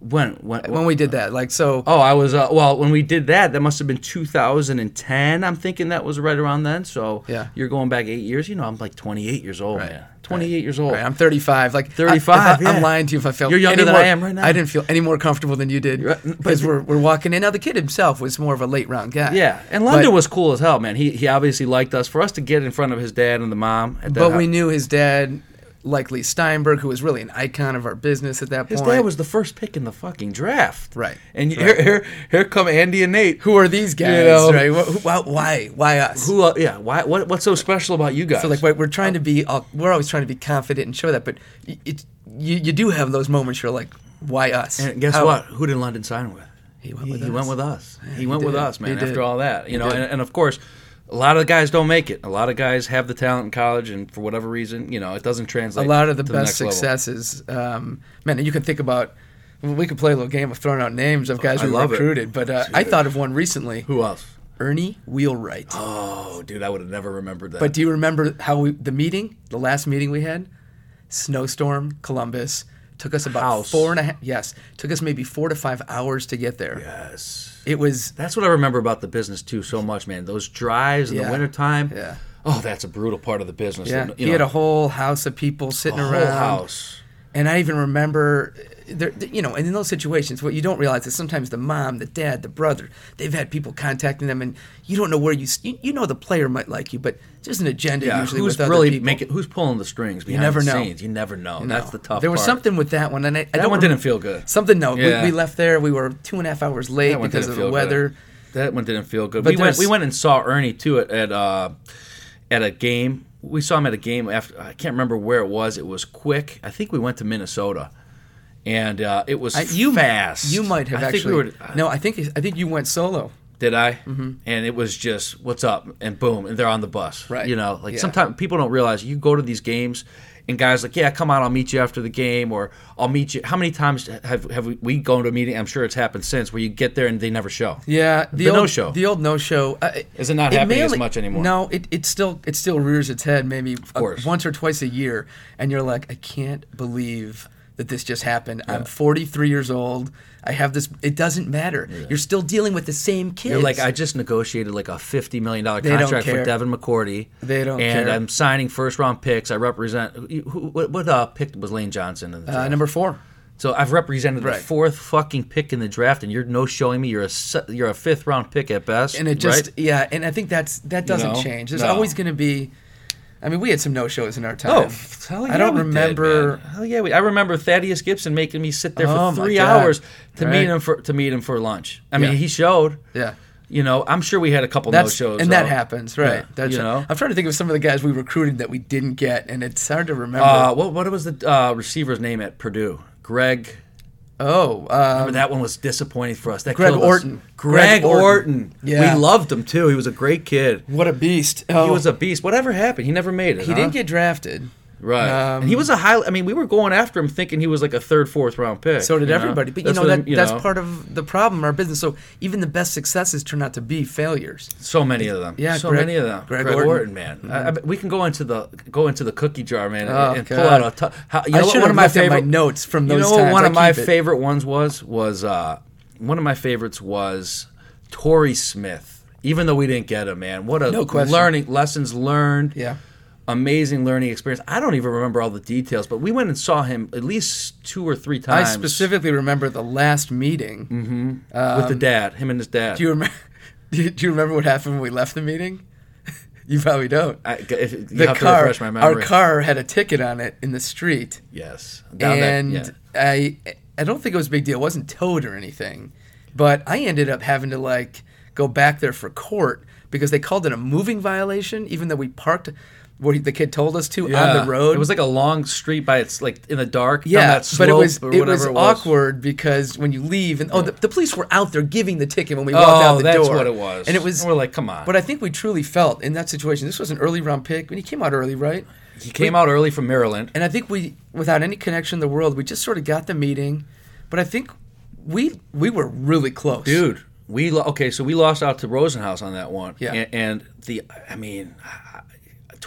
when when when we did that like so Oh, I was uh, well when we did that. That must have been 2010. I'm thinking that was right around then. So Yeah. you're going back eight years. You know, I'm like 28 years old, Right. man. 28 years old. Right, I'm 35. Like 35, I, I, yeah. I'm lying to you if I felt You're younger than more- I am right now. I didn't feel any more comfortable than you did right, because we're, we're walking in. Now the kid himself was more of a late round guy. yeah, and London But- was cool as hell, man. He he obviously liked us. For us to get in front of his dad and the mom, at that But we knew his dad, like Leigh Steinberg, who was really an icon of our business at that his point. His dad was the first pick in the fucking draft. Right. And Right. here here here come Andy and Nate. Who are these guys? know. right? Why, why? Why us? Who? Uh, yeah. Why? What? What's so special about you guys? So like we're, we're trying to be, all, we're always trying to be confident and show that, but it, you you do have those moments. You're like, Why us? And guess How- what? Who did London sign with? He went He, with he us. went with us. he he went with us, man. He. After all that, you know, and, and of course, a lot of the guys don't make it. A lot of guys have the talent in college, and for whatever reason, you know, it doesn't translate. a lot of the best level. successes, um, man. You can think about. We could play a little game of throwing out names of guys we love it. recruited, but uh, I thought of one recently. Who else? Ernie Wheelwright. Oh, dude, I would have never remembered that. But do you remember how we, the meeting, the last meeting we had? Snowstorm, Columbus. Took us about House. four and a half. Yes, took us maybe four to five hours to get there. yes, It was that's what I remember about the business too so much, man. Those drives in Yeah. the wintertime. Yeah. Oh, that's a brutal part of the business. yeah. And, He you had a whole house of people sitting around. a whole around. house. And I even remember, there, you know, and in those situations, what you don't realize is sometimes the mom, the dad, the brother, they've had people contacting them, and you don't know where you you, you know, the player might like you, but there's an agenda Yeah, usually who's with really making? Who's pulling the strings behind never the know. scenes? You never know. You know. That's the tough. There was part. something with that one, and I, I That don't one didn't feel good. Something no, Yeah. we, we left there. We were two and a half hours late because of the weather. Good. That one didn't feel good. But we went. We went and saw Ernie too at at, uh, at a game. We saw him at a game after. I can't remember where it was. It was quick. I think we went to Minnesota, and uh, it was I, you fast. You might have I actually. We were, no, I think I think you went solo. Did I? Mm-hmm. And it was just, what's up? And boom, and they're on the bus. Right. You know, like Yeah. sometimes people don't realize you go to these games and guys like, yeah, come on, I'll meet you after the game, or I'll meet you. How many times have have we, we gone to a meeting? I'm sure it's happened since where you get there and they never show. Yeah, the, The old, no-show. The old no show. Uh, Is it not happening may as much anymore? No, it, it still it still rears its head maybe of course. once or twice a year, and you're like, I can't believe that this just happened. I'm 43 years old. I have this. It doesn't matter. You're still dealing with the same kids. You're like, I just negotiated like a fifty million dollar contract for. Devin McCourty. They don't and care. I'm signing first round picks. I represent. Who, what what uh, pick was Lane Johnson in the uh, draft? number four. So I've represented Right. the fourth fucking pick in the draft, and you're no showing me you're a you're a fifth round pick at best. and it just right? yeah, and I think that's that doesn't change. There's No. always going to be. I mean, we had some no shows in our time. Oh, hell yeah, I don't did, remember. man. hell yeah, we, I remember Thaddeus Gibson making me sit there Oh, for my three hours to Right. meet him for to meet him for lunch. I mean, Yeah. he showed. Yeah, You know, I'm sure we had a couple no shows, and that happens, right? Yeah, That's you know. I'm trying to think of some of the guys we recruited that we didn't get, and it's hard to remember. Uh, what what was the uh, receiver's name at Purdue? Greg. Oh, um, that one was disappointing for us. That Greg killed us. Orton. Greg, Greg Orton. Orton. Yeah. we loved him too. He was a great kid. what a beast! Oh, He was a beast. Whatever happened, he never made it. he huh? didn't get drafted. Right. Um, and he was a high. I mean, we were going after him thinking he was like a third, fourth round pick. So did you know? everybody, but you That's know that that's know, part of the problem our business. So even the best successes turn out to be failures. So many of them. Yeah, so Greg- many of them. Greg Greg, Orton. Orton, man. I, I, we can go into the go into the cookie jar, man, Oh, and, and pull out a. T- how, you I know what should one have of my favorite my notes from those You know what times. one of my it. favorite ones was was uh, one of my favorites was Torrey Smith. Even though we didn't get him, man, what a No question. learning lessons learned. Yeah. Amazing learning experience. I don't even remember all the details, but we went and saw him at least two or three times. I specifically remember the last meeting. with the dad, him and his dad. Um, Do you remember? Do you, remember what happened when we left the meeting? you probably don't. I, if, you The have to car, refresh my our car had a ticket on it in the street, yes, Down and that, yeah. I I don't think it was a big deal. It wasn't towed or anything, but I ended up having to like go back there for court because they called it a moving violation, even though we parked where he- the kid told us to on the road. It was like a long street by its like in the dark. yeah, that slope but it was it was it was. awkward because when you leave and oh the, the police were out there giving the ticket when we walked Oh, out the that's door. what it was. and it was. we're like, come on. But I think we truly felt in that situation. This was an early round pick, and he came out early, right? he came out early from Maryland. And I think we, without any connection in the world, we just sort of got the meeting. But I think we we were really close, dude. We lo- okay, so we lost out to Rosenhaus on that one. Yeah. and, and the I mean,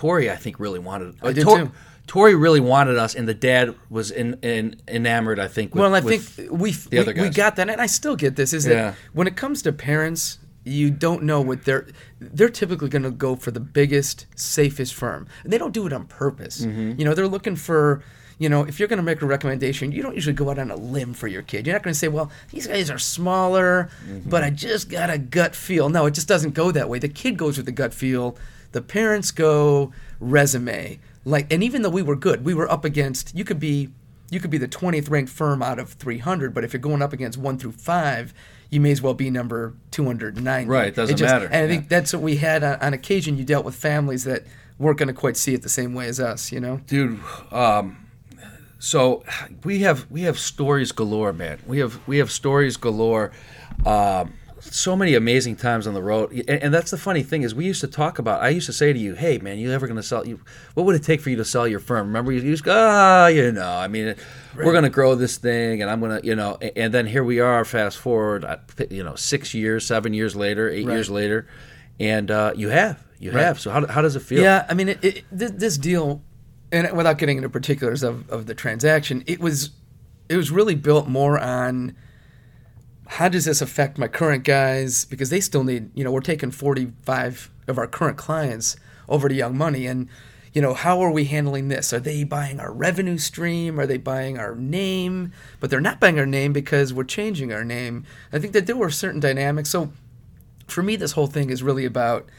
Torrey, I think really wanted. I did Tor- too. Torrey really wanted us, and the dad was in, in enamored. I think. With, Well, I think we the we, we got that, and I still get this. Is Yeah. that when it comes to parents, you don't know what they're they're typically going to go for the biggest, safest firm, and they don't do it on purpose. Mm-hmm. You know, they're looking for. You know, if you're going to make a recommendation, you don't usually go out on a limb for your kid. You're not going to say, "Well, these guys are smaller, Mm-hmm. but I just got a gut feel." No, it just doesn't go that way. The kid goes with the gut feel. The parents go resume. Like, and even though we were good, we were up against. You could be you could be the 20th ranked firm out of 300, but if you're going up against one through five, you may as well be number 290. Right, it doesn't just- matter, And I think yeah. that's what we had on, on occasion. You dealt with families that weren't going to quite see it the same way as us, you know? dude. Um, so we have we have stories galore, man. We have we have stories galore. Um, so many amazing times on the road, and, and, that's the funny thing is we used to talk about. I used to say to you, "Hey, man, you ever going to sell? You, what would it take for you to sell your firm?" Remember, you just go, "Ah, you know, I mean, right. we're going to grow this thing, and I'm going to, you know." And, and, then here we are, fast forward, you know, six years, seven years later, eight right. years later, and uh, you have, you right. have. So how, how does it feel? Yeah, I mean, it, it, this deal, and without getting into particulars of, of the transaction, it was it was really built more on how does this affect my current guys? Because they still need you know we're taking 45 of our current clients over to young money. And you know how are we handling this? Are they buying our revenue stream? Are they buying our name? But they're not buying our name because we're changing our name. I think that there were certain dynamics. So for me this whole thing is really about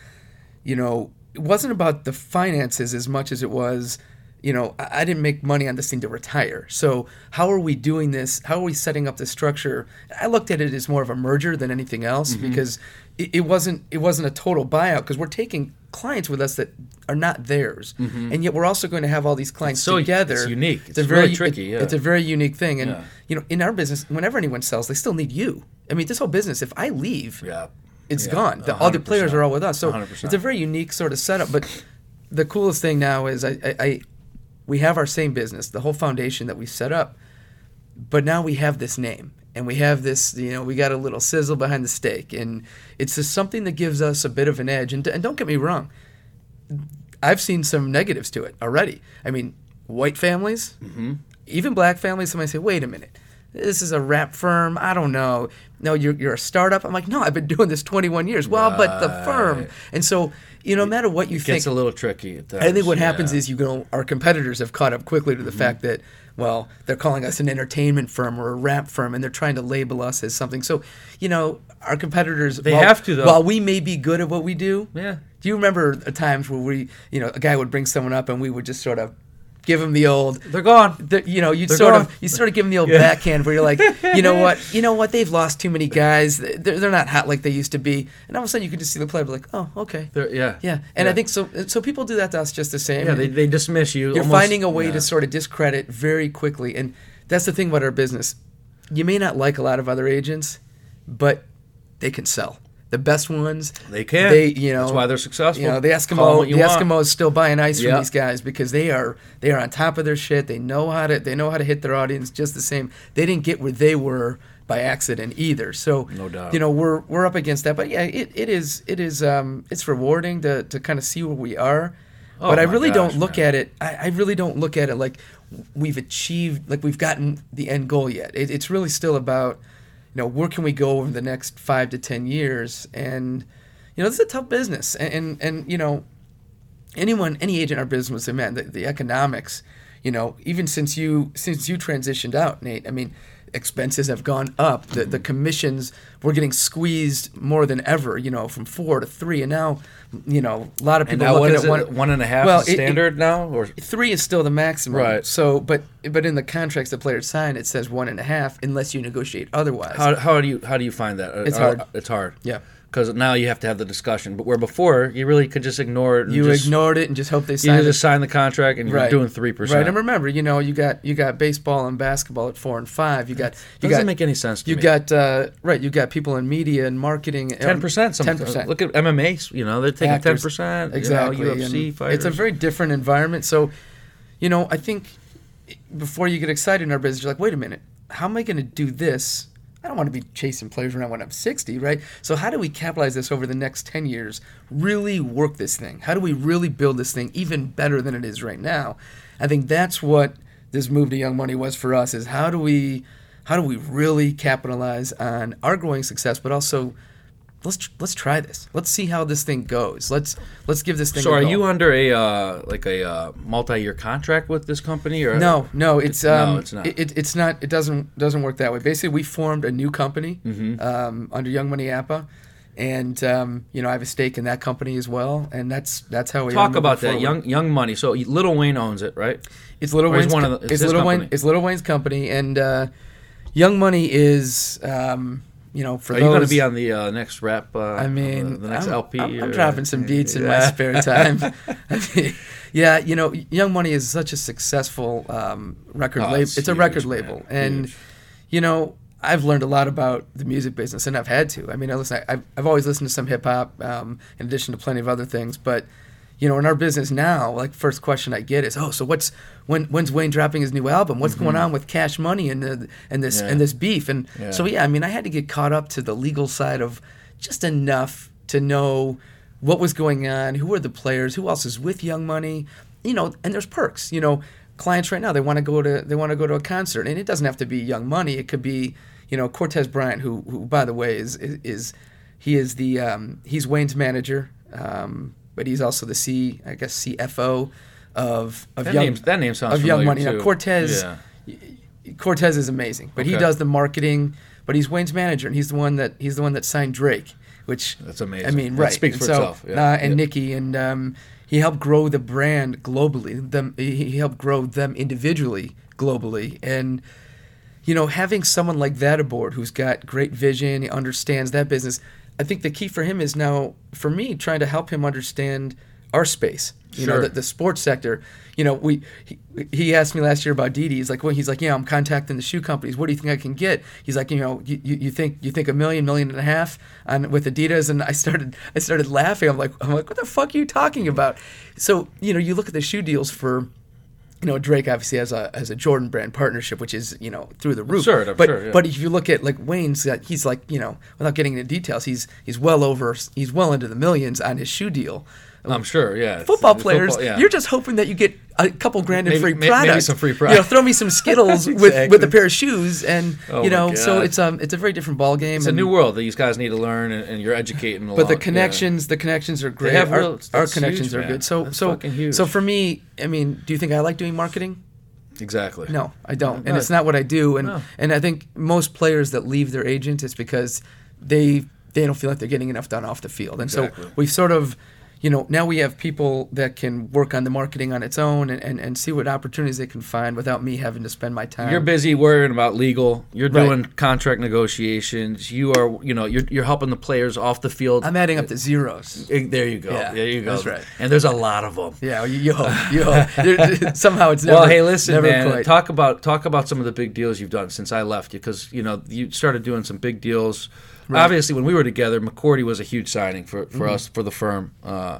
you know it wasn't about the finances as much as it was you know, I, didn't make money on this thing to retire. So how are we doing this? How are we setting up this structure? I looked at it as more of a merger than anything else mm-hmm. because it, it, wasn't it wasn't a total buyout because we're taking clients with us that are not theirs, mm-hmm. and yet we're also going to have all these clients so together. It's unique. It's, it's very tricky. It, yeah. It's a very unique thing, and yeah. you know, in our business, whenever anyone sells, they still need you. I mean, this whole business. If I leave, yeah. it's yeah. gone. All the other players are all with us, so 100%. it's a very unique sort of setup. But the coolest thing now is I, I, we have our same business, the whole foundation that we set up, but now we have this name and we have this, you know, we got a little sizzle behind the steak, and it's just something that gives us a bit of an edge. And, and don't get me wrong, I've seen some negatives to it already. I mean, white families, mm-hmm. even black families, somebody say, wait a minute. This is a rap firm. I don't know. No, you're, you're a startup. I'm like, no, I've been doing this 21 years. Well, right. but the firm. And so you know, no matter what you it think, gets a little tricky. I think what yeah. happens is you know our competitors have caught up quickly to the mm-hmm. fact that well they're calling us an entertainment firm or a rap firm and they're trying to label us as something. So you know our competitors they while, have to though. While we may be good at what we do, yeah. Do you remember times where we you know a guy would bring someone up and we would just sort of give them the old. They're gone. The, you know, you sort gone. of you sort of give them the old yeah. backhand where you're like, you know what, you know what, they've lost too many guys. They're, they're not hot like they used to be, and all of a sudden you can just see the player be like, oh, okay, they're, yeah, yeah. And yeah. I think so. Uh, so people do that to us just the same. Yeah, they, they dismiss you. You're almost, finding a way yeah. to sort of discredit very quickly, and that's the thing about our business. You may not like a lot of other agents, but they can sell the best ones. They can. They, you know, that's why they're successful. You know, the Eskimo, the want. Eskimos still buying ice yep. from these guys because they are they are on top of their shit. They know how to they know how to hit their audience just the same. They didn't get where they were by accident either. So no doubt. you know, we're we're up against that. But yeah, it, it is it is um it's rewarding to to kind of see where we are. Oh but I really gosh, don't look man. at it. I, I, really don't look at it like we've achieved, like we've gotten the end goal yet. It, it's really still about know, where can we go over the next five to ten years? And you know, this is a tough business, and and, and you know, anyone, any agent in our business would say, man, the, the economics, you know, even since you since you transitioned out, Nate, I mean, expenses have gone up. The the mm-hmm. commissions we're getting squeezed more than ever. You know, from four to three, and now, you know, a lot of people and now looking at one, one and a half well, standard it, now, or three is still the maximum. Right. So, but but in the contracts the players sign, it says one and a half unless you negotiate otherwise. How, how do you how do you find that? Uh, it's uh, hard. It's hard. Yeah because now you have to have the discussion. But where before you really could just ignore it. you just, ignored it and just hope they sign. You just sign the contract and you're doing three percent. Right, and remember, you know, you got you got baseball and basketball at four and five. You got you doesn't got, make any sense. you me. got uh, right. You got people in media and marketing. Ten percent. Ten percent. Look at MMA. You know, they're taking ten percent. Exactly. You know, UFC fighters. It's a very different environment. So, you know, I think before you get excited in our business, you're like, wait a minute, how am I going to do this? I don't want to be chasing players around when I'm 60, right? So how do we capitalize this over the next 10 years? Really work this thing. How do we really build this thing even better than it is right now? I think that's what this move to Young Money was for us is how do we how do we really capitalize on our growing success but also let's let's try this. Let's see how this thing goes. Let's let's give this thing. So, are you under a uh, like a uh, multi-year contract with this company, or no? No, it's um, no, it's not. It, it, it's not. It doesn't doesn't work that way. Basically, we formed a new company mm-hmm. um, under Young Money APAA, And um, you know, I have a stake in that company as well, and that's that's how we talk about that young young money. So Lil Wayne owns it, right? It's Lil Wayne's one of the, it's, it's Little company. Wayne. It's Lil Wayne's company, and uh, Young Money is um, you know, for Are those, you going to be on the uh, next rap? Uh, I mean, the next I'm, LP. I'm, I'm or- dropping some beats in my spare time. I mean, yeah, you know, Young Money is such a successful um, record Oh, label. it's It's, a huge, record man. label, and Huge. you know, I've learned a lot about the music business, and I've had to. I mean, I listen, I've, I've always listened to some hip hop, um, in addition to plenty of other things. But you know, in our business now, like first question I get is, "Oh, so what's when when's Wayne dropping his new album? What's going on with Cash Money and the, and this Mm-hmm. Yeah. and this beef?" And Yeah. so yeah, I mean, I had to get caught up to the legal side of just enough to know what was going on, who were the players, who else is with Young Money, you know, and there's perks. You know, clients right now they want to go to they want to go to a concert, and it doesn't have to be Young Money. It could be you know Cortez Bryant, who who by the way is is, is he is the um, he's Wayne's manager, um, but he's also the C I guess CFO of of That Young name, that name sounds of Young Money. Too. Now Cortez Yeah. Cortez is amazing, but he does the marketing. But he's Wayne's manager, and he's the one that he's the one that signed Drake, which That's amazing. I mean, That right? speaks And for so, itself, yeah. uh, and Yeah. Nicki, and um, he helped grow the brand globally. Them he he helped grow them individually globally, and you know, having someone like that aboard who's got great vision, he understands that business. I think the key for him is now, for me, trying to help him understand our space. You know, the, the sports sector. You know, we he, he asked me last year about Dede. He's like, well, he's like, yeah, I'm contacting the shoe companies. What do you think I can get? He's like, you know, you, you think you think a million, million and a half on with Adidas? And I started I started laughing. I'm like, I'm like, what the fuck are you talking about? So you know, you look at the shoe deals for you know, Drake obviously has a has a Jordan brand partnership, which is you know through the roof. Absurd, but absurd, yeah. but if you look at like Wayne's, got, he's like you know, without getting into details, he's he's well over, he's well into the millions on his shoe deal. I'm sure. Yeah. Football players, football, yeah. you're just hoping that you get a couple grand in Maybe- free may- maybe some free You know, throw me some Skittles with Exactly. with a pair of shoes, and Oh you know, so it's um it's a very different ball game. It's a new world that these guys need to learn, and, and you're educating. But the along- yeah. connections, the connections are great. our, our connections huge, are good. So That's so fucking huge. so for me, I mean, do you think I like doing marketing? Exactly. No, I don't, No. and it's not what I do. And No. and I think most players that leave their agent is because they they don't feel like they're getting enough done off the field. And Exactly. so we've sort of, you know, now we have people that can work on the marketing on its own and, and, and see what opportunities they can find without me having to spend my time. You're busy worrying about legal. You're Right. doing contract negotiations. You are, you know, you're, you're helping the players off the field. I'm adding up the zeros. Eh, there you go. Yeah, there you go. that's right. And there's a lot of them. Yeah, you, you hope. You hope. Somehow it's never. well, hey, listen, man. quite. Talk about talk about some of the big deals you've done since I left you, because you know you started doing some big deals. Right. Obviously, when we were together, McCourty was a huge signing for, for Mm-hmm. us for the firm. Uh,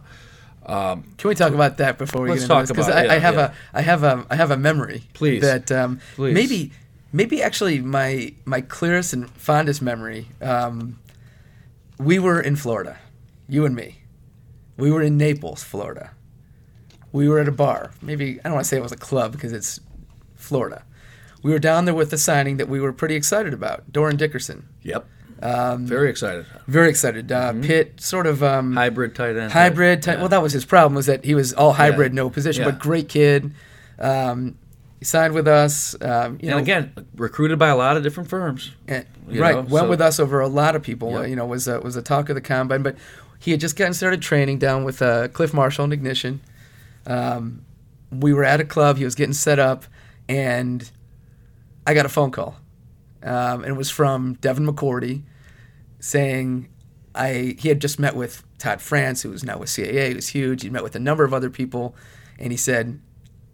um, Can we talk about that before we Let's get into talk this? Because about it, I, I have yeah. a I have a I have a memory. Please. That um, Please. maybe maybe actually my my clearest and fondest memory. Um, we were in Florida, you and me. We were in Naples, Florida. We were at a bar. Maybe I don't want to say it was a club because it's Florida. We were down there with a signing that we were pretty excited about. Dorin Dickerson. yep. Um, Very excited. very excited. Uh, Pitt, sort of um, Hybrid tight end. hybrid type. Yeah. Well, that was his problem was that he was all hybrid, Yeah. no position, Yeah. but great kid. Um, he signed with us. Um, you and know, again, recruited by a lot of different firms. and- right, know, went so- with us over a lot of people. Yep. You know, was a, was a talk of the combine, but he had just gotten started training down with uh, Cliff Marshall and Ignition. Um, we were at a club. He was getting set up, and I got a phone call, um, and it was from Devin McCourty saying I he had just met with Todd France, who was now with CAA, who was huge. He met with a number of other people, and he said,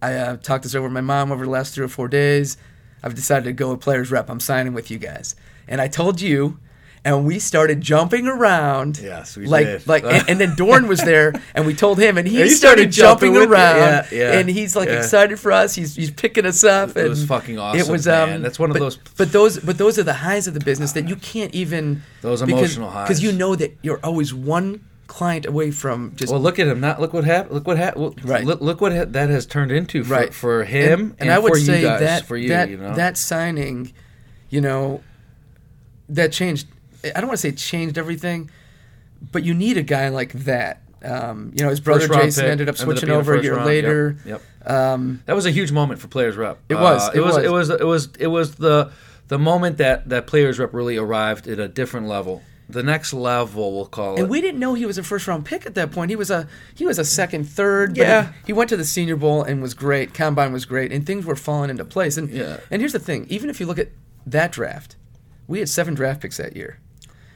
"I uh, talked this over with my mom over the last three or four days. I've decided to go with players rep. I'm signing with you guys." And I told you. And we started jumping around, Yes, we like did. like, and, and then Dorin was there, and we told him, and he, he started, started jumping, jumping around, Yeah, yeah, and he's like yeah. excited for us. He's he's picking us up. It was and fucking It awesome, was um, man. That's one of but- those- But those but those are the highs of the business that you can't even Those because- emotional highs. because you know that you're always one client away from just Well, look at him. Not look what happened. Look what happened. Right. Look, look what ha- that has turned into for, right for him and, and, I would for say you guys. that for you, that you know. that signing, you know, that changed. I don't want to say changed everything, but you need a guy like that. Um, you know, his brother Jason pick, ended up ended up switching over a year round, later. Yep. yep. Um, That was a huge moment for Players Rep. It was, Uh, it it, was. was. It was. It was. It was the the moment that that Players Rep really arrived at a different level. The next level, we'll call it. And we didn't know he was a first round pick at that point. He was a he was a second, third. but Yeah. he, he went to the Senior Bowl and was great. Combine was great, and things were falling into place. And Yeah. and here's the thing: even if you look at that draft, we had seven draft picks that year.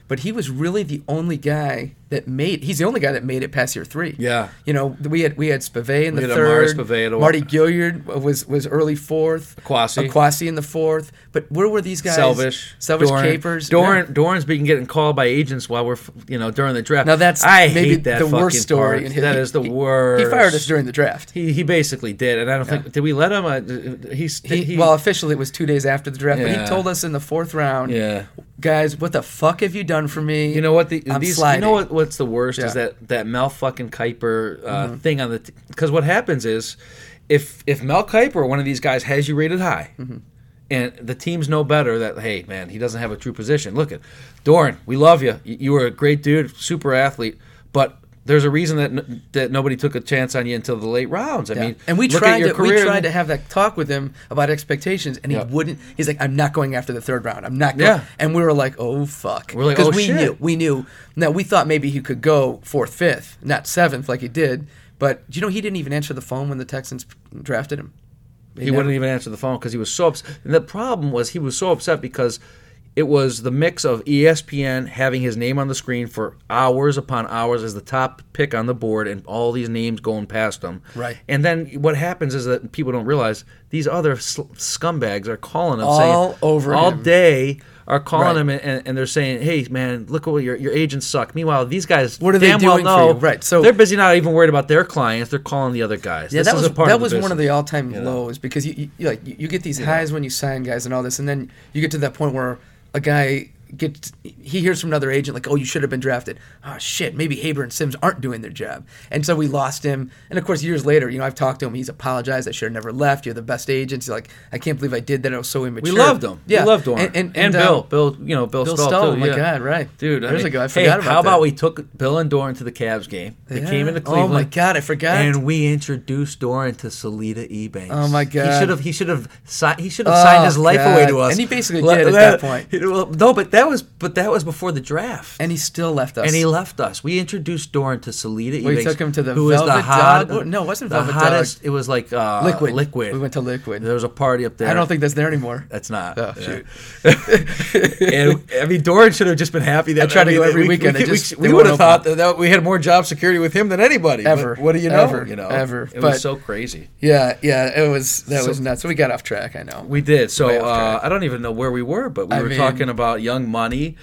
But he was really the only guy that made. He's the only guy that made it past year three. Yeah. You know, we had we had Spivey in We the third. Spivey Mardy Gilyard was was early fourth. Akwasi. Akwasi in the fourth. But where were these guys? Selvish, Selvish Dorin. Capers. Dorin, Yeah. Dorin's been getting called by agents while we're, you know, during the draft. Now that's I maybe hate that the worst story. his- that he- is the he- worst. He fired us during the draft. He, he basically did, and I don't think did we let him? Uh, he's He, he, well, officially it was two days after the draft, but he told us in the fourth round, yeah. Guys, what the fuck have you done for me? You know what? The, I'm these, sliding. You know what? What's the worst Yeah. is that that Mel fucking Kiper uh, Mm-hmm. thing on the because what happens is if if Mel Kiper or one of these guys has you rated high. Mm-hmm. And the teams know better that hey man he doesn't have a true position. Look at Dorin, we love. You you were a great dude, super athlete, but there's a reason that n- that nobody took a chance on you until the late rounds. I Yeah. mean, and we tried to we tried to have that talk with him about expectations, and he Yeah. wouldn't. He's like, "I'm not going after the third round. I'm not." going. Yeah. And we were like, "Oh fuck!" We're like, because "Oh, we shit." knew we knew. Now we thought maybe he could go fourth, fifth, not seventh like he did. But do you know he didn't even answer the phone when the Texans drafted him. He never- wouldn't even answer the phone because he was so upset. And the problem was he was so upset because it was the mix of ESPN having his name on the screen for hours upon hours as the top pick on the board and all these names going past him. Right. And then what happens is that people don't realize these other sl- scumbags are calling him All saying, over all him. day are calling Right. him and, and, and they're saying, "Hey man, look what your your agents suck." Meanwhile, these guys What are they doing for well know you? Right, so- they're busy not even worried about their clients; they're calling the other guys. Yeah, This that is was a part that of was one of the all-time you know? lows because you, you, you like you, you get these highs when you sign guys and all this, and then you get to that point where a guy gets he hears from another agent like, "Oh, you should have been drafted." Oh shit, maybe Haber and Simms aren't doing their job, and so we lost him. And of course, years later, you know, I've talked to him. He's apologized. I should have never left. You're the best agents. He's like, I can't believe I did that. I was so immature. We loved him. Yeah, we loved Dorin. and, and, and, uh, Bill, Bill, you know Bill, Bill Stull, Stull, too. my yeah. God, right. dude. I Years mean, ago, I hey, forgot about how about that. we took Bill and Dorin to the Cavs game? They Yeah. came into Oh Cleveland. Oh my God, I forgot. And we introduced Dorin to Salida Ebanks. Oh my God, He God. should have. He should have. Si- he should have Oh, signed his life away to us. And he basically did at that point. no, but that was. But that was before the draft. and he still left us. And he left us. We introduced Dorin to Salida We Ebanks, took him to the who was the Velvet hot, Dog? No, it wasn't the Velvet Dog. hottest. It was like uh, liquid. Liquid. We went to liquid. There was a party up there. I don't think that's there anymore. That's not. Oh, Yeah. shoot. and I mean, Dorin should have just been happy that I try to mean, go every we, weekend, We, it we, we would have thought that, that we had more job security with him than anybody. but Ever. what do you know? Ever. You know, Ever. It But- was so crazy. Yeah, yeah, it was that So- was nuts. So we got off track. I know. We did. So uh. I don't even know where we were, but we I were mean- talking about young money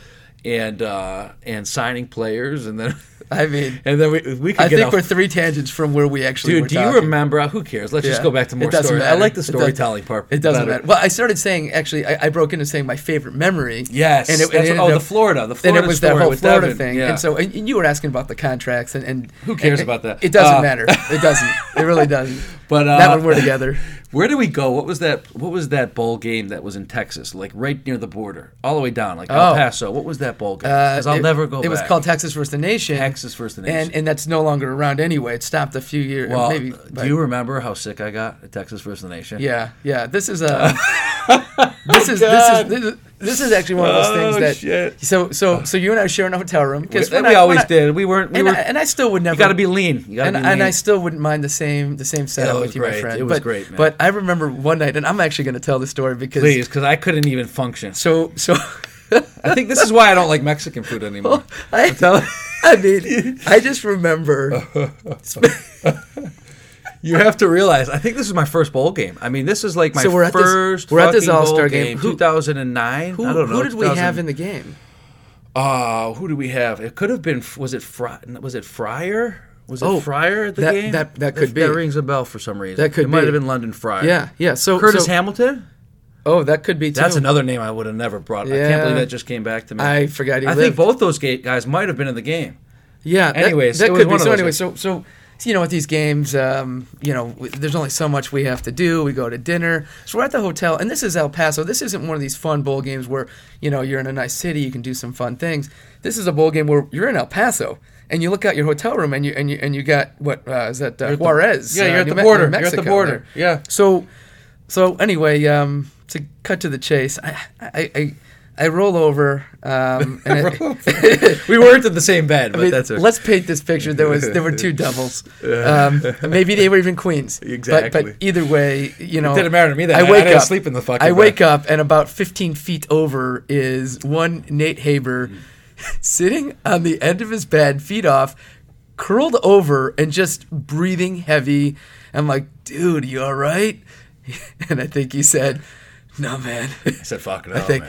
and uh, and signing players, and then I mean, and then we we could I think off. we're three tangents from where we actually Dude, were do you remember? Who cares? Let's just go back to It more doesn't story. I like the storytelling part. It doesn't better. matter. Well, I started saying actually, I, I broke into saying my favorite memory. Yes, and it, and it oh, ended the Florida, the and Florida it was that whole Florida Devin, thing. yeah. And so, and you were asking about the contracts, and, and Who cares and- about that? It doesn't Uh, matter. It doesn't. It really doesn't. But uh, Not when we're together. Where did we go? What was that? What was that bowl game that was in Texas, like right near the border, all the way down, like El Oh. Paso? What was that bowl game? Uh, Because I'll it- never go. It was called Texas vs. the Nation. Texas vs. the Nation. and and that's no longer around anyway. It stopped a few years. well, maybe. do you remember how sick I got at Texas vs. the Nation? Yeah, yeah. This is a. this is this is this is this is actually one of those things Oh, that. shit. So so so you and I are sharing a hotel room we, because uh, we always did. We weren't. We and, were. I, and I still would never. you got to be lean. You got to and, be lean. and I still wouldn't mind the same the same setup it with you, my friend. It was but, great, man. But I remember one night, and I'm actually going to tell the story because. Please, because I couldn't even function. So so. I think this is why I don't like Mexican food anymore. I, Tell- I mean, I just remember. You have to realize, I think this is my first bowl game. I mean, this is like my So we're at this- first. we're at this All-Star game. Who- 2009. Who, I don't know. who did we have in the game? Uh, who do we have? It could have been. Was it Fry? Was it Fryer? Was it Oh, Fryer at the that- game? that- that could be. That rings a bell for some reason. That could It might have been London Fryer. Yeah, yeah. So Curtis so, Hamilton. Oh, that could be too. That's another name I would have never brought. I can't believe that just came back to me. I forgot he I lived. think both those guys might have been in the game. Yeah. that- Anyways, that, it was could be. So anyway, so so, you know, with these games, um, you know, w- there's only so much we have to do. We go to dinner. So we're at the hotel, and this is El Paso. This isn't one of these fun bowl games where you know you're in a nice city, you can do some fun things. This is a bowl game where you're in El Paso. And you look out your hotel room, and you and you and you got what uh, is that uh, You're at the- Juarez? yeah, uh, you're at the Me- border. You're at the border. Yeah. So, so anyway, um, to cut to the chase, I I, I, I roll over, um, it, we weren't in the same bed, but I mean, that's okay. let's paint this picture. There was there were two doubles. Um, maybe they were even queens. But, Exactly. but either way, you know, it didn't matter to me that I night. I wake didn't up. sleep in the fucking I bed. wake up, and about 15 feet over is one Nate Haber. sitting on the end of his bed, feet off, curled over, and just breathing heavy. I'm like, dude, you all right? And I think he said, no, man. I said, "Fuck it, I think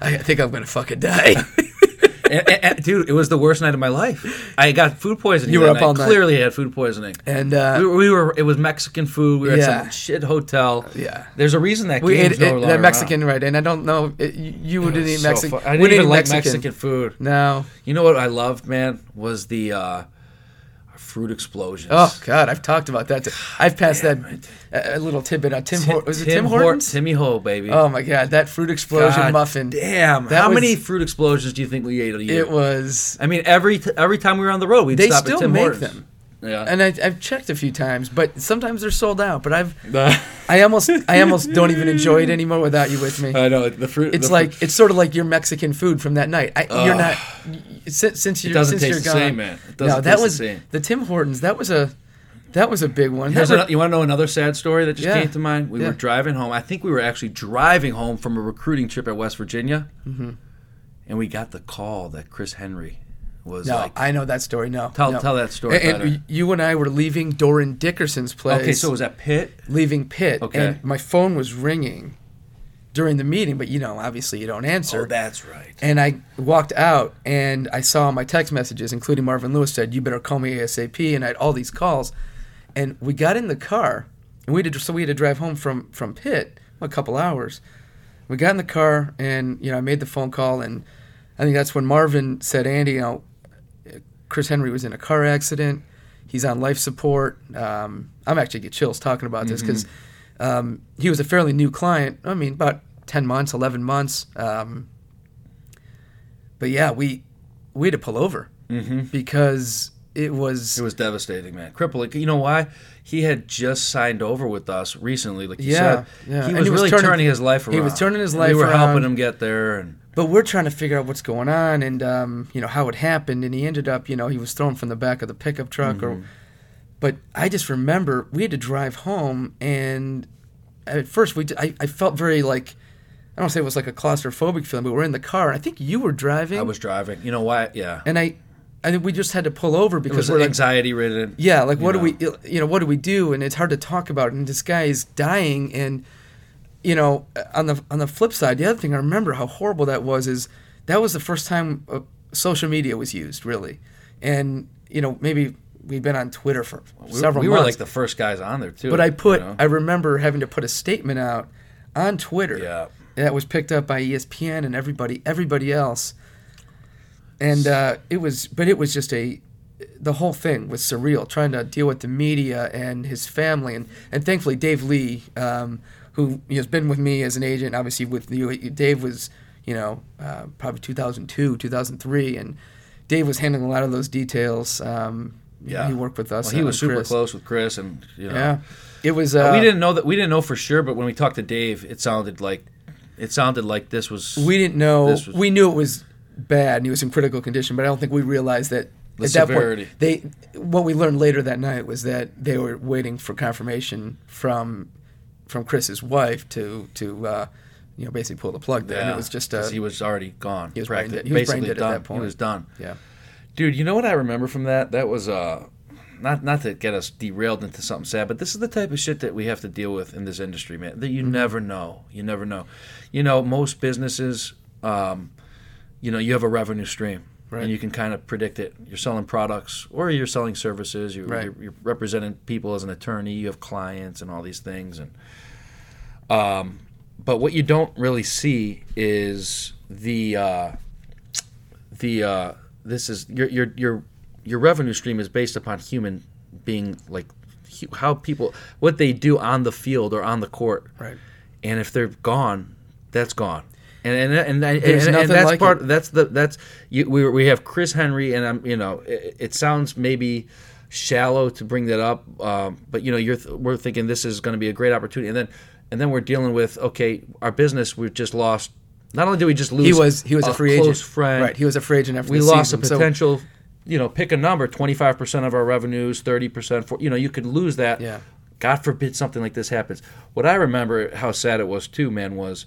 I think I'm gonna fucking die. and, and- and, dude, it was the worst night of my life. I got food poisoning. You were up all night. Clearly, had food poisoning. and uh, we, were, we were. It was Mexican food. We were Yeah. at some shit hotel. Yeah. There's a reason that we ate no it, that Mexican around. right, and I don't know it, you, you It didn't eat Mexican. I didn't even like Mexican. Mexican food. No. You know what I loved, man, was the uh, fruit explosions. Oh God, I've talked about that. Too. I've passed Damn that a, a little tidbit on Tim. Tim, Hor- was it Tim, Hort- Hortons? Timmy Ho, baby. Oh my God, that fruit explosion God muffin. Damn. That How was- many fruit explosions do you think we ate a year? It was, I mean, every t- every time we were on the road, we'd They stop still at Tim make Hortons. them. Yeah. and I, I've checked a few times, but sometimes they're sold out. But I've, I almost, I almost don't even enjoy it anymore without you with me. I know the fruit. It's the like fruit- it's sort of like your Mexican food from that night. I, you're not since, since you're doesn't since taste you're the gone. same, man. It no, doesn't that taste the was same. the Tim Hortons. That was a that was a big one. Were- you want to know another sad story that just Yeah. came to mind? We Yeah. were driving home. I think we were actually driving home from a recruiting trip at West Virginia, Mm-hmm. and we got the call that Chris Henry was no, like. I know that story. No, Tell- no. tell that story And, and you and I were leaving Dorin Dickerson's place. okay, so was that Pitt? leaving Pitt, Okay. and my phone was ringing during the meeting, but you know, obviously you don't answer. Oh, that's right. And I walked out and I saw my text messages, including Marvin Lewis said, "You better call me ASAP." And I had all these calls, and we got in the car, and we had to, so we had to drive home from from Pitt a couple hours. We got in the car, and you know I made the phone call, and I think that's when Marvin said, "Andy, you know, Chris Henry was in a car accident. He's on life support." Um, I'm actually get chills talking about this because um, he was a fairly new client. I mean, about ten months, eleven months. Um, but yeah, we we had to pull over Mm-hmm. because it was It was devastating, man. Crippling. You know why? He had just signed over with us recently, like you Yeah, said. yeah. He was he was really turning- turning, his life around. he was turning his And life We were helping him get there, and but we're trying to figure out what's going on and um, you know how it happened and he ended up you know he was thrown from the back of the pickup truck Mm-hmm. or but I just remember we had to drive home and at first we d- I, I felt very like I don't say it was like a claustrophobic feeling but we're in the car and I think you were driving I was driving. You know why? Yeah. and I I think we just had to pull over because we're anxiety ridden. Yeah, like what you do we, you know, what do we do? And it's hard to talk about. And this guy is dying. And you know, on the on the flip side, the other thing I remember how horrible that was is that was the first time uh, social media was used really, and you know maybe we've been on Twitter for We, several we were months. like the first guys on there too. but I put, you know? I remember having to put a statement out on Twitter yeah. that was picked up by ESPN and everybody everybody else. And uh, it was, but it was just a, the whole thing was surreal. Trying to deal with the media and his family, and and thankfully Dave Lee, um, who has been with me as an agent, obviously with you. Dave was, you know, uh, probably 2002, 2003, and Dave was handling a lot of those details. Um, Yeah. he worked with us. Well, he was super Chris. close with Chris, and you know, Yeah, it was. Uh, we didn't know that. We didn't know for sure, but when we talked to Dave, it sounded like it sounded like this was We didn't know. This was- we knew it was bad and he was in critical condition, but I don't think we realized that at that point they. What we learned later that night was that they were waiting for confirmation from from Chris's wife to to uh, you know basically pull the plug there. And it was just 'cause he was already gone. he was brain dead- he was brain basically dead at done. that point. He was done. yeah. Dude, you know what I remember from that? That was uh not not to get us derailed into something sad, but this is the type of shit that we have to deal with in this industry, man. That you Mm-hmm. never know. You never know. You know, most businesses um you know, you have a revenue stream. Right. And you can kind of predict it. You're selling products or you're selling services. You're, Right. you're, you're representing people as an attorney. You have clients and all these things. And um, but what you don't really see is the uh, the uh, this is your your your your revenue stream is based upon human being like how people what they do on the field or on the court Right. and if they're gone that's gone and and and, and, There's and, that's like part it. that's the that's you, we we have Chris Henry and I'm you know it, it sounds maybe shallow to bring that up um, but you know you're th- we're thinking this is going to be a great opportunity and then and then we're dealing with okay our business we've just lost not only did we just lose He was he was a, free close agent. friend Right. He was a free agent after we lost season. a So- potential you know pick a number 25% of our revenues 30% for you know you could lose that Yeah. god forbid something like this happens what i remember how sad it was too man was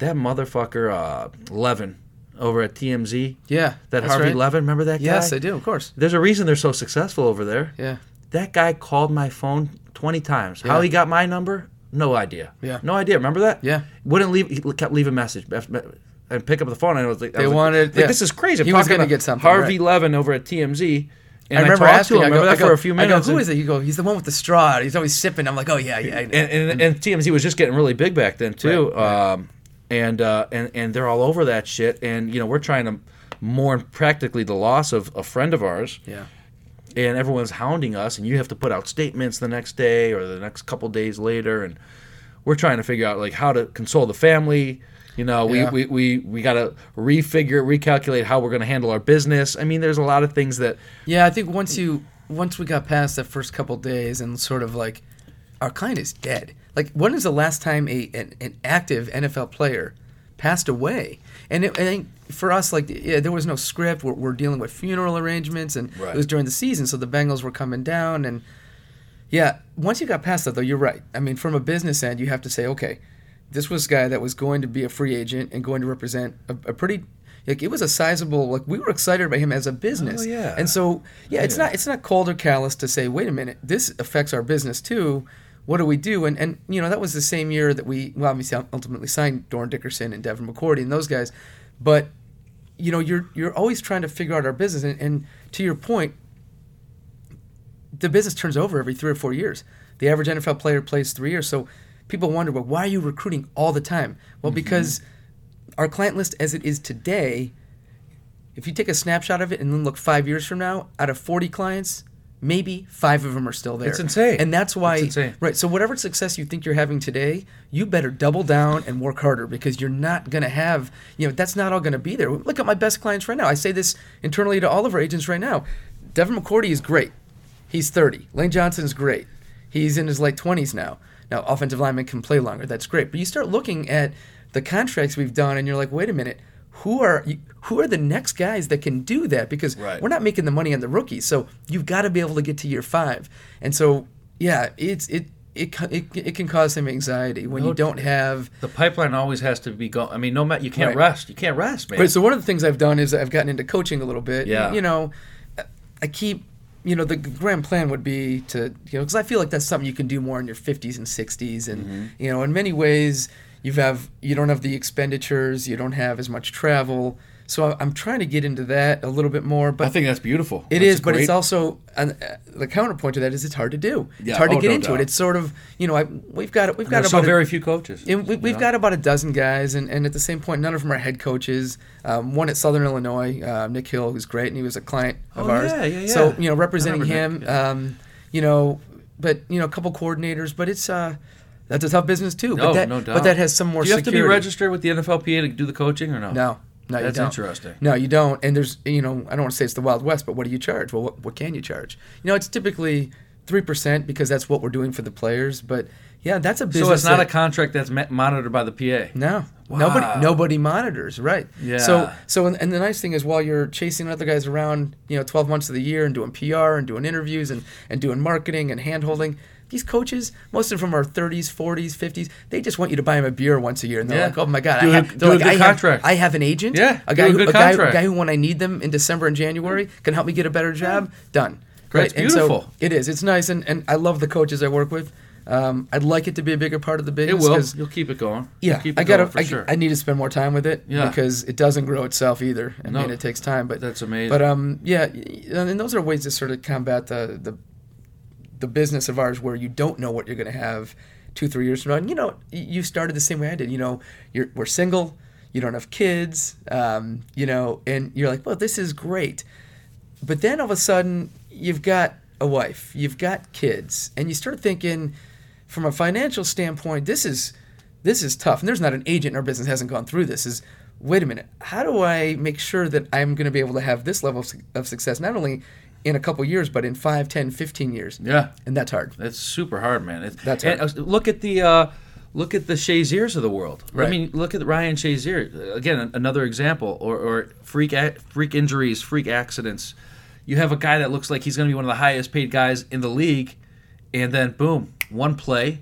that motherfucker uh levin over at TMZ. Yeah, That Harvey right. Levin, remember that guy? Yes, I do. Of course. There's a reason they're so successful over there. Yeah. That guy called my phone 20 times. How he got my number? No idea. Yeah. No idea. Remember that? Yeah. Wouldn't leave. He kept leaving a message and pick up the phone. And I was like, I They was wanted- like, yeah. this is crazy. I'm He was gonna get something, Harvey right. Levin over at TMZ. And I remember talked asking. to him. I go, I go, for a few minutes. I go, who and- is it? You go, he's the one with the straw. He's always sipping. I'm like, oh yeah, yeah. I and, and, and TMZ was just getting really big back then too. Right, right. Um, and uh, and and they're all over that shit. And you know we're trying to mourn practically the loss of a friend of ours. yeah. And everyone's hounding us, and you have to put out statements the next day or the next couple days later, and we're trying to figure out like how to console the family. You know, we, Yeah. we, we, we got to refigure, recalculate how we're going to handle our business. I mean, there's a lot of things that Yeah, I think once you once we got past that first couple days and sort of like our client is dead. Like when is the last time a an, an active NFL player passed away? And it, I think for us, like yeah, there was no script. We're, we're dealing with funeral arrangements, and Right. it was during the season, so the Bengals were coming down. And yeah, once you got past that, though, you're right. I mean, from a business end, you have to say, okay, this was a guy that was going to be a free agent and going to represent a, a pretty. Like it was a sizable. Like we were excited about him as a business. Oh, yeah. And so yeah, it's Yeah. not it's not cold or callous to say, wait a minute, this affects our business too. What do we do? And and you know that was the same year that we well obviously ultimately signed Dorin Dickerson and Devin McCourty and those guys, but you know you're you're always trying to figure out our business and, and to your point, the business turns over every three or four years. The average NFL player plays three years, so people wonder, well, why are you recruiting all the time? Well, mm-hmm. because our client list as it is today, if you take a snapshot of it and then look five years from now, out of 40 clients, maybe five of them are still there. It's insane. And that's why, It's insane. right? So, whatever success you think you're having today, you better double down and work harder because you're not going to have, you know, that's not all going to be there. Look at my best clients right now. I say this internally to all of our agents right now. Devin McCourty is great. He's 30. Lane Johnson is great. He's in his late 20s now. Now, offensive linemen can play longer. That's great. But you start looking at the contracts we've done, and you're like, wait a minute. Who are who are the next guys that can do that? Because Right. we're not making the money on the rookies, so you've got to be able to get to year five. And so, yeah, it's it it it, it can cause some anxiety when No you don't have. the pipeline always has to be going. I mean, no matter you can't Right. rest. You can't rest, man. Right. So one of the things I've done is I've gotten into coaching a little bit. Yeah. You know, I keep. You know, the grand plan would be to, you know, because I feel like that's something you can do more in your 50s and 60s, and Mm-hmm. you know, in many ways, you have you don't have the expenditures, you don't have as much travel. So I'm trying to get into that a little bit more. But I think that's beautiful. It That's is, but it's also uh, the counterpoint to that is it's hard to do. Yeah, It's hard to oh, get no into doubt. it. It's sort of you know I, we've got we've got about so a- very few coaches. we, we've know? got about a dozen guys, and, and at the same point, none of them are head coaches. Um, one at Southern Illinois, uh, Nick Hill, who's great, and he was a client of Oh, ours. yeah, yeah, So you know, representing him, um, you know, but you know, a couple coordinators, but it's uh, that's a tough business too. No, but that, no doubt. But that has some more. Do you have to be registered with the NFLPA to do the coaching or no? No, no, you That's interesting. No, you don't. And there's, you know, I don't want to say it's the Wild West, but what do you charge? Well, what, what can you charge? You know, it's typically three percent because that's what we're doing for the players. But yeah, that's a business. So it's not that- a contract that's monitored by the PA. No. Wow. Nobody nobody monitors, right? Yeah. So so and, and the nice thing is while you're chasing other guys around, you know, 12 months of the year and doing PR and doing interviews and and doing marketing and hand holding, these coaches, most of them are 30s, 40s, 50s. They just want you to buy them a beer once a year, and they're Yeah. like, "Oh my god, Do I a- have, a like, I have. I have an agent, Yeah, a guy, a who, good a, guy, a guy who when I need them in December and January can help me get a better job. Done. And so beautiful. it is. It's nice, and, and I love the coaches I work with. Um, I'd like it to be a bigger part of the business. It will. You'll keep it going. yeah, it I for I, sure. I need to spend more time with it Yeah. because it doesn't grow itself either. I No. mean, it takes time, but That's amazing. But um, yeah, and those are ways to sort of combat the the the business of ours where you don't know what you're going to have two, three years from now. And you know, you started the same way I did. You know, you're we're single, you don't have kids, um, you know, and you're like, well, this is great. But then all of a sudden, you've got a wife, you've got kids, and you start thinking, from a financial standpoint, this is this is tough. And there's not an agent in our business hasn't gone through this. Is wait a minute, how do I make sure that I'm going to be able to have this level of, su- of success not only in a couple years, but in 5, 10, 15 years? yeah. And that's hard. That's super hard, man. It's, That's and, hard. uh, look at the uh, look at the Shaziers of the world. I mean, look at Ryan Shazier again. Another example, or, or freak a- freak injuries, freak accidents. You have a guy that looks like he's going to be one of the highest paid guys in the league, and then boom, one play,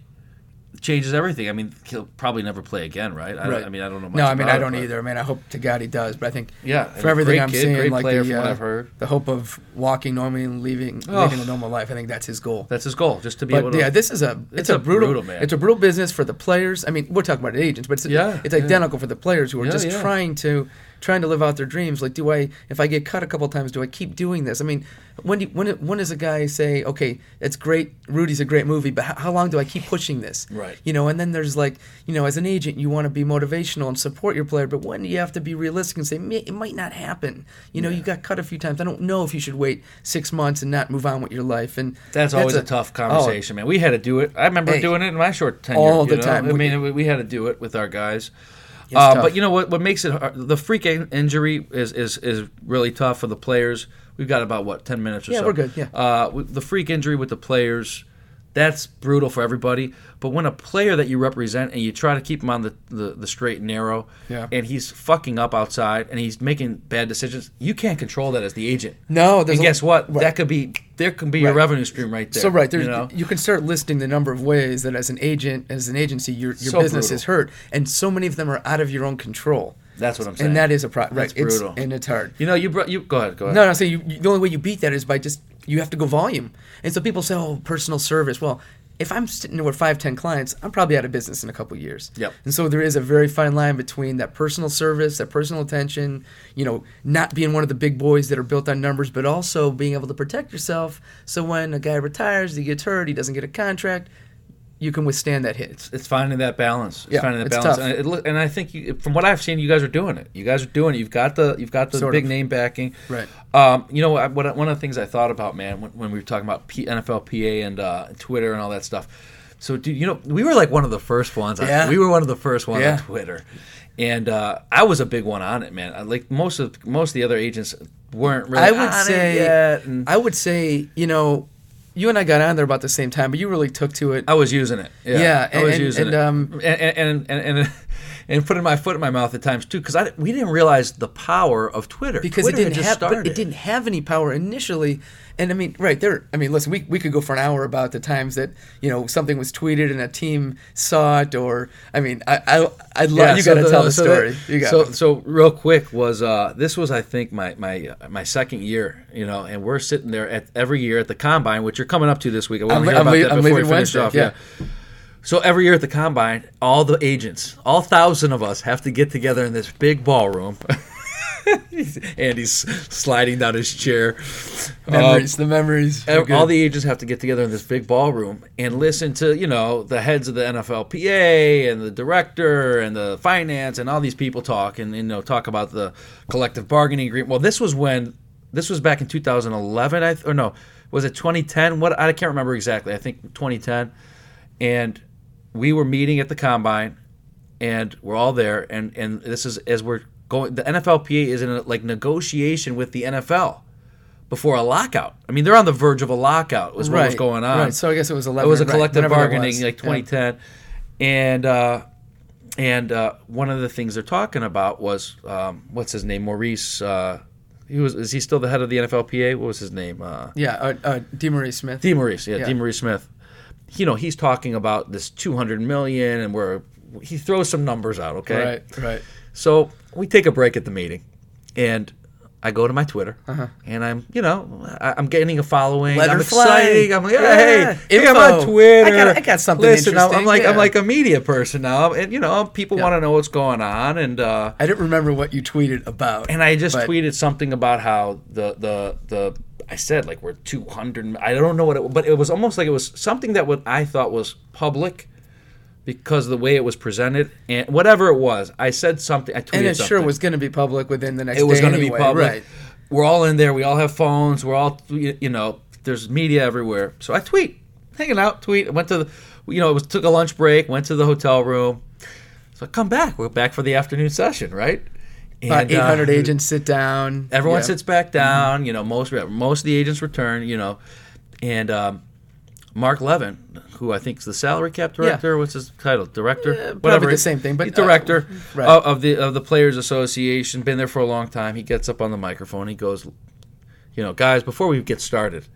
changes everything. I mean, he'll probably never play again, right? I, Right. I mean, I don't know. Much No, I mean I don't but- either. I mean I hope to God he does, but I think Yeah, for everything I'm seeing, like the, uh, the hope of walking normally and leaving Oh. living a normal life. I think that's his goal. That's his goal, just to be able to. yeah, this is a it's, It's a, a brutal, brutal, man. it's a brutal business for the players. I mean, we're talking about agents, but it's Yeah, it's yeah. identical for the players who are Yeah, just yeah. trying to trying to live out their dreams. Like, do I if I get cut a couple times, do I keep doing this? I mean, when do, when when does a guy say, okay, it's great, Rudy's a great movie, but how, how long do I keep pushing this? Right. You know, and then there's like, you know, as an agent, you want to be motivational and support your player, but when do you have to be realistic and say, it might not happen? You know, you got cut a few times. I don't know if you should wait six months and not move on with your life. And That's always a, tough conversation, oh. man. We had to do it. I remember Hey. doing it in my short tenure. All the know? time. I mean, we, we had to do it with our guys. Uh, but you know what? What makes it hard, the freak in- injury is, is is really tough for the players. We've got about what ten minutes or Yeah, so. we're good, yeah. Uh, the freak injury with the players, that's brutal for everybody. But when a player that you represent and you try to keep him on the, the, the straight and narrow, Yeah. and he's fucking up outside and he's making bad decisions, you can't control that as the agent. No, there's and a- guess what? right. That could be there can be Right. revenue stream right there. So right you know? you can start listing the number of ways that as an agent, as an agency, your your So business brutal. is hurt, and so many of them are out of your own control. That's what I'm saying. And that is a problem. That's right? It's, brutal. and it's hard. You know, you brought you go ahead, go ahead. No, no. So you, you, the only way you beat that is by just you have to go volume. And so people say, "Oh, personal service." Well, if I'm sitting there with five, ten clients, I'm probably out of business in a couple years. Yep. And so there is a very fine line between that personal service, that personal attention, you know, not being one of the big boys that are built on numbers, but also being able to protect yourself. So when a guy retires, he gets hurt, he doesn't get a contract, you can withstand that hit. It's finding that balance. It's Yeah, finding that it's balance, and, it, and I think you, from what I've seen, you guys are doing it. You guys are doing it. You've got the you've got the Sort big of. name backing. Right. Um, you know, I, what, one of the things I thought about, man, when, when we were talking about P, NFLPA and uh, Twitter and all that stuff. So, dude, you know, we were like one of the first ones. on- Yeah. we were one of the first ones Yeah. on Twitter, and uh, I was a big one on it, man. I, like most of most of the other agents weren't really. I would on it say, I would say, you know, you and I got on there about the same time, but you really took to it. I was using it. Yeah, Yeah, I was and- using and, it, um, and and and, and, and putting my foot in my mouth at times too, because I we didn't realize the power of Twitter because Twitter it didn't just have it didn't have any power initially and i mean right there i mean listen we, we could go for an hour about the times that you know something was tweeted and a team saw it or i mean i i i'd love you so got to tell the so story that- you got so so real quick was uh this was I think my my uh, my second year, you know, and we're sitting there at every year at the combine, which you're coming up to this week. I want to hear I'm about le- that I'm before we finish Wednesday, off. yeah. So every year at the combine, all the agents, all thousand of us, have to get together in this big ballroom. Andy's sliding down his chair. memories um, the memories all the agents have to get together in this big ballroom and listen to you know the heads of the NFLPA and the director and the finance and all these people talk and you know talk about the collective bargaining agreement. Well, this was when this was back in 2011, I th- or no, was it 2010? What I can't remember exactly. I think 2010, and we were meeting at the combine, and we're all there, and and this is as we're going. The NFLPA is in a, like negotiation with the NFL before a lockout. I mean, they're on the verge of a lockout. Was what was going on. right so i guess it was 11 It was a collective that bargaining, like Yeah. 2010, and uh, and uh, one of the things they're talking about was um, what's his name, Maurice. Uh, he was is he still the head of the NFLPA? What was his name? Uh, yeah uh, uh DeMaurice smith D. Maurice, yeah, Yeah. D. Maurice Smith. You know, he's talking about this 200 million, and we're he throws some numbers out. Okay, right right so we take a break at the meeting, and I go to my Twitter, Uh-huh. and I'm, you know, I, I'm getting a following. Let I'm fly. excited. I'm like, Yeah. hey, hey, I'm on Twitter. I got- I got something Listen, I'm, I'm like, I'm like a media person now, and you know, people Yeah. want to know what's going on, and uh, i didn't remember what you tweeted about and I just but- tweeted something about how the the the I said like we're 200. I don't know what it, but it was almost like it was something that what I thought was public because of the way it was presented and whatever it was. I said something. I tweeted and it something. sure was going to be public within the next It was going to to be public. right We're all in there. We all have phones. We're all you know. There's media everywhere. So I tweet, hanging out, tweet. I Went to the, you know, it was took a lunch break. Went to the hotel room. So I come back. We're back for the afternoon session, right? about And, uh, 800 agents sit down Everyone Yeah. sits back down. You know, most most of the agents return. You know, and um, Mark Levin, who I think is the salary cap director. What's his title? Director. Yeah, probably the same thing, but, director uh, right. of, of the of the Players Association. Been there for a long time. He gets up on the microphone. He goes, you know, guys, before we get started,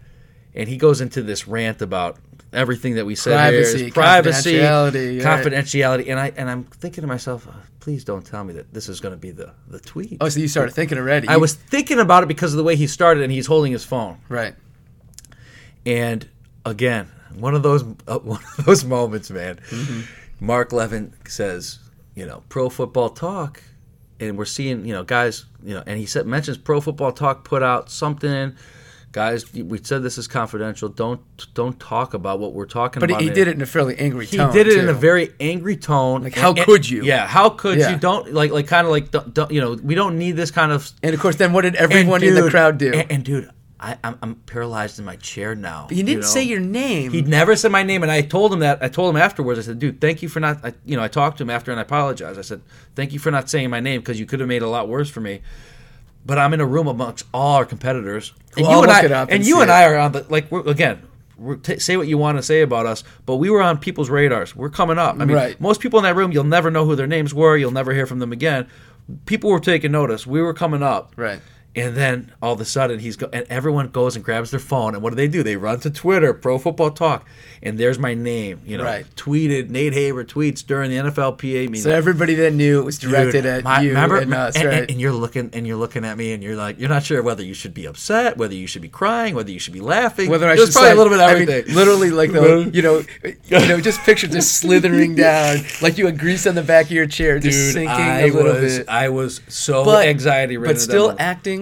and he goes into this rant about everything that we said Privacy, here is privacy, confidentiality, right. confidentiality, and I and I'm thinking to myself, uh, please don't tell me that this is going to be the the tweet. Oh, so you started thinking already? I was thinking about it because of the way he started, and he's holding his phone. right. And again, one of those uh, one of those moments, man. Mark Levin says, you know, Pro Football Talk, and we're seeing, you know, guys, you know, and he said mentions Pro Football Talk put out something. Guys, we said this is confidential. Don't don't talk about what we're talking about. But he, he did it in a fairly angry He tone. did it in a very angry tone. Like, how And- could you? Yeah, how could Yeah. you? Don't like like kind of like don't, don't, you know we don't need this kind of And of course, then what did everyone in the crowd do? And, and dude, I, I'm, I'm paralyzed in my chair now. you didn't know? say your name. He never said my name, and I told him that. I told him afterwards. I said, "Dude, thank you for not." I, you know, I talked to him after, and I apologized. I said, "Thank you for not saying my name because you could have made it a lot worse for me." But I'm in a room amongst all our competitors, and Well, you and I, and and you and it. I are on the like. We're, again, we're t- say what you want to say about us, but we were on people's radars. We're coming up. I mean, Right. most people in that room, you'll never know who their names were. You'll never hear from them again. People were taking notice. We were coming up, Right. And then all of a sudden he's go- and everyone goes and grabs their phone and what do they do? They run to Twitter, Pro Football Talk, and there's my name. You know, Right. tweeted Nate Haber tweets during the NFLPA meeting. so everybody that knew it was directed Dude, at my- you remember- and us, and, right? and- and you're looking and you're looking at me and you're like you're not sure whether you should be upset, whether you should be crying, whether you should be laughing. Whether I It should probably say- a little bit of I mean, everything. literally, like the you know, you know, just picture just slithering down, like you had grease on the back of your chair, just Dude, sinking I a little was bit, I was so but anxiety ridden. but still acting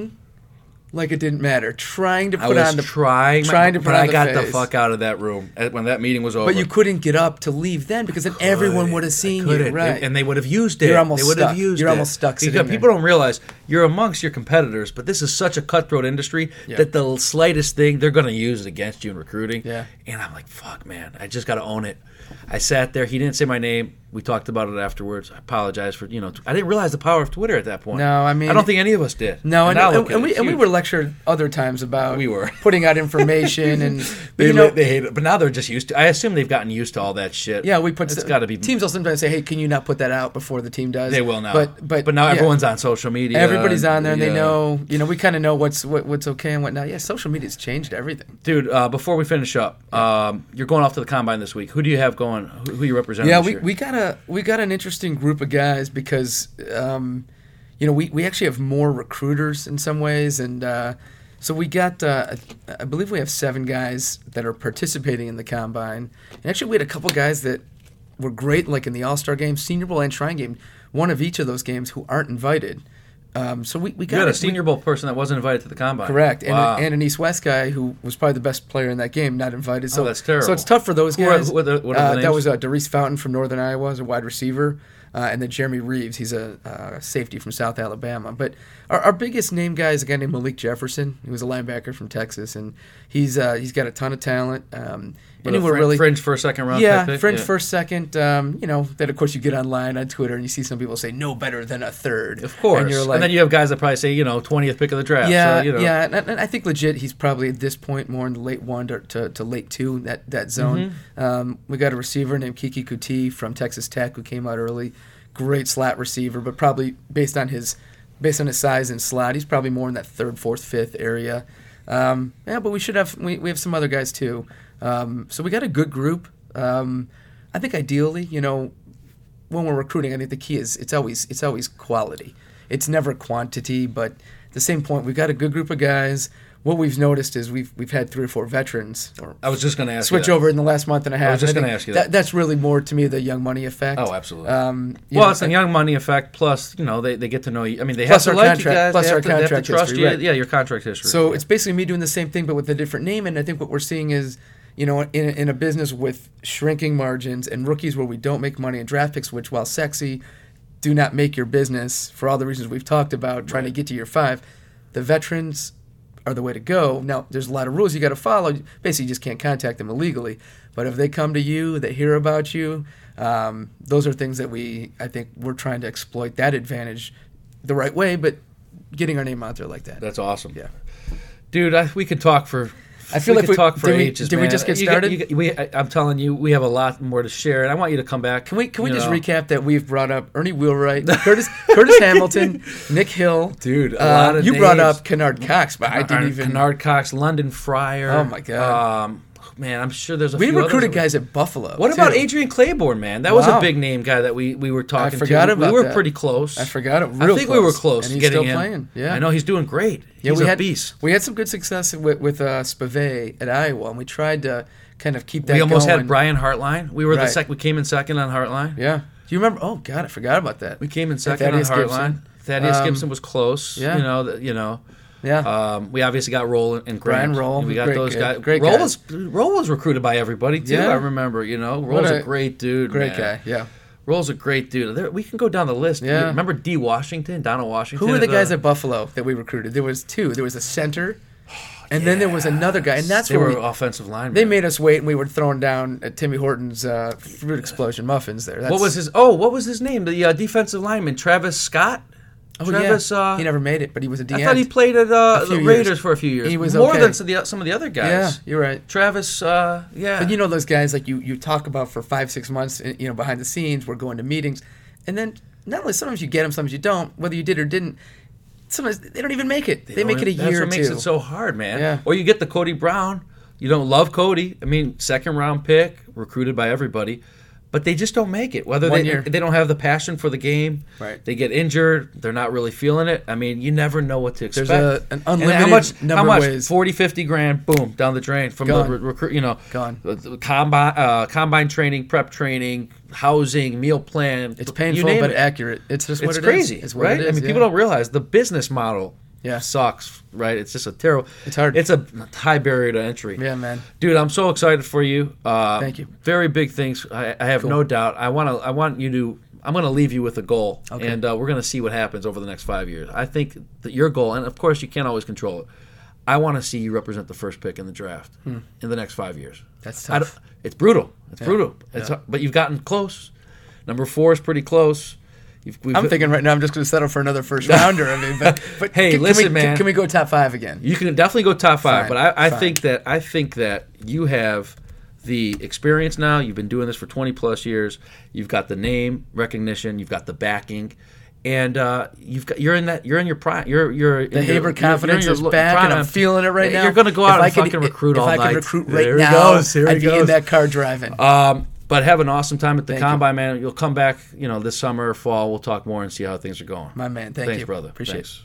like it didn't matter, trying to put on the trying, trying to but put on I the got the face. fuck out of that room when that meeting was over. But you couldn't get up to leave then because then everyone would have seen you, right? And they would have used it. You're almost they would stuck. have used it. You're it. almost stuck Because there. people don't realize you're amongst your competitors, but this is such a cutthroat industry Yeah. that the slightest thing they're going to use it against you in recruiting. Yeah. And I'm like, fuck, man, I just got to own it. I sat there. He didn't say my name. We talked about it afterwards. I apologize for you know. I didn't realize the power of Twitter at that point. No, I mean- I don't think any of us did. No, and, now and, and we and we were lectured other times about We were. putting out information and They, you know they hate it, but now they're just used to. I assume they've gotten used to all that shit. yeah we put it's got to be. teams will sometimes say hey can you not put that out before the team does They will now. but but but now yeah, everyone's on social media. everybody's on there and they know you know we kind of know what's what, what's okay and whatnot yeah social media's changed everything Dude, uh, before we finish up, um, you're going off to the combine this week. Who do you have going? Who, who you representing? yeah we, year? we got a we got an interesting group of guys because um, you know we, we actually have more recruiters in some ways and uh, so we got uh, I believe we have seven guys that are participating in the combine. And actually we had a couple guys that were great like in the all-star game senior bowl and shrine game one of each of those games who aren't invited um, so we, we You got had a Senior Bowl person that wasn't invited to the combine. Correct, and, Wow. and an East West guy who was probably the best player in that game, not invited. So Oh, that's terrible. So it's tough for those Who are- guys. what are the- what are the uh, that was uh, Daurice Fountain from Northern Iowa, as a wide receiver, uh, and then Jeremy Reaves. He's a uh, safety from South Alabama. But our, our biggest name guy is a guy named Malik Jefferson. He was a linebacker from Texas, and he's uh, he's got a ton of talent. Um, But and a he were really fringe first, second round. yeah, pick? fringe Yeah. first, second. Um, you know, then of course you get online on Twitter and you see some people say no better than a third. Of course. and you're like, then you have guys that probably say, you know, twentieth pick of the draft. yeah, so, you know. yeah, and, and I think legit. He's probably at this point more in the late one to, to, to late two that that zone. Mm-hmm. Um, we got a receiver named Keke Coutee from Texas Tech who came out early, great slot receiver, but probably based on his based on his size and slot, he's probably more in that third, fourth, fifth area. Um, yeah, but we should have we, we have some other guys too. Um, so we got a good group. Um, I think ideally, you know, when we're recruiting, I think the key is it's always it's always quality. It's never quantity, but at the same point, we've got a good group of guys. What we've noticed is we've we've had three or four veterans or I was just going to ask. switch you over in the last month and a half. I was just gonna ask you that. That's really more to me the young money effect. Oh, absolutely. Um, Well, know, it's a young money effect. Plus, you know, they, they get to know you. I mean, they Plus have to our like contract- you guys. plus they our have to, they have to contract trust history, you. right. Yeah, your contract history. So it's basically me doing the same thing but with a different name. And I think what we're seeing is, you know, in, in a business with shrinking margins and rookies where we don't make money and draft picks, which while sexy, do not make your business for all the reasons we've talked about, trying to get to your five. The veterans are the way to go. Now, there's a lot of rules you got to follow. Basically, you just can't contact them illegally. But if they come to you, they hear about you. Um, those are things that we, I think, we're trying to exploit that advantage the right way, but getting our name out there like that. That's awesome. Yeah. dude. I, we could talk for. I feel we like could we- talk for did we- ages. did we just get You started? you get- we, I, I'm telling you, we have a lot more to share, and I want you to come back. Can we can we you just know. recap that we've brought up Ernie Wheelwright, Curtis Curtis Hamilton, Nick Hill, Dude, a uh, lot of you brought up Kennard Cox, but I didn't even. Kennard Cox, London Fryar. Oh, my God. Um, man, I'm sure there's a We recruited guys at Buffalo. What too. about Adrian Clayborn, man? That was a big name guy that we, we were talking I forgot to. about we were that. pretty close. I forgot it. I Real think we were close. close And he's getting still him. playing. Yeah. I know he's doing great. Yeah, he's we a had beast. we had some good success with with uh, Spievey at Iowa, and we tried to kind of keep that. We almost going. had Brian Hartline. We were the Right. sec. We came in second on Hartline. Yeah. Do you remember? Oh God, I forgot about that. We came in second on Hartline. Gibson. Thaddeus Um, Gibson was close. yeah. You know. The, you know. Yeah. Um, we obviously got Rolle and Grant. Brian Rolle, We got great those guy- guys. great Rolle guy. was Rolle was recruited by everybody too. Yeah. I remember. You know, Rolle's a, a great dude. Great man. guy. Yeah. Rolle's a great dude. There, we can go down the list. Yeah. Remember D. Washington, Donald Washington. Who were the guys uh, at Buffalo that we recruited? There was two. There was a center, and then there was another guy, and that's They where were we, offensive linemen. they made us wait, and we were thrown down at Timmy Hortons uh, fruit explosion muffins. There. That's, What was his? Oh, what was his name? The uh, defensive lineman, Travis Scott. Oh, Travis. yeah. Uh, he never made it, but he was a D I thought he played at uh, the years. Raiders for a few years. He was more okay. than some of, the, some of the other guys. Yeah, you're right. Travis. Uh, yeah. But you know those guys like you you talk about for five six months, you know, behind the scenes. We're going to meetings, and then not only sometimes you get them, sometimes you don't. Whether you did or didn't, sometimes they don't even make it. They, make it a year. That's what makes two. it so hard, man. Yeah. Or you get the Cody Brown. You don't love Cody. I mean, second round pick, recruited by everybody, but they just don't make it. Whether One they year. they don't have the passion for the game, Right. They get injured. They're not really feeling it. I mean, you never know what to expect. There's a- an And unlimited how much? number how much? ways. 40, 50 grand, boom, down the drain from Gone. the recruit. You know, Gone. combine, uh, combine training, prep training, housing, meal plan. it's painful but it. accurate. It's just what It's it is. crazy, It's what right? it I mean, yeah. people don't realize the business model. Yeah. sucks, right? It's just a terrible. It's hard. It's a high barrier to entry. Yeah, man. Dude, I'm so excited for you. Uh, Thank you. Very big things. I, I have no doubt. I want to. I want you to. I'm going to leave you with a goal, Okay. and uh, we're going to see what happens over the next five years. I think that your goal, and of course you can't always control it. I want to see you represent the first pick in the draft in the next five years. Hmm. That's tough. it's brutal. It's brutal. It's, But you've gotten close. Number four is pretty close. I'm thinking right now. I'm just going to settle for another first rounder. I mean, but, but Hey, can, can listen, we, man. Can, can we go top five again? You can definitely go top five, Fine, but I, I think that I think that you have the experience now. You've been doing this for twenty plus years. You've got the name recognition. You've got the backing, and uh, you've got you're in that you're in your prime. You're you're The Haber confidence is lo- back, and I'm feeling it right now. You're going to go If out I and could- fucking recruit if all I night. could recruit right There he now, goes. Here I'd be in that car driving. Um, but have an awesome time at the Thank you. combine, man. You'll come back, you know, this summer or fall. We'll talk more and see how things are going. My man, thank Thanks, you. brother. Appreciate it. Thanks.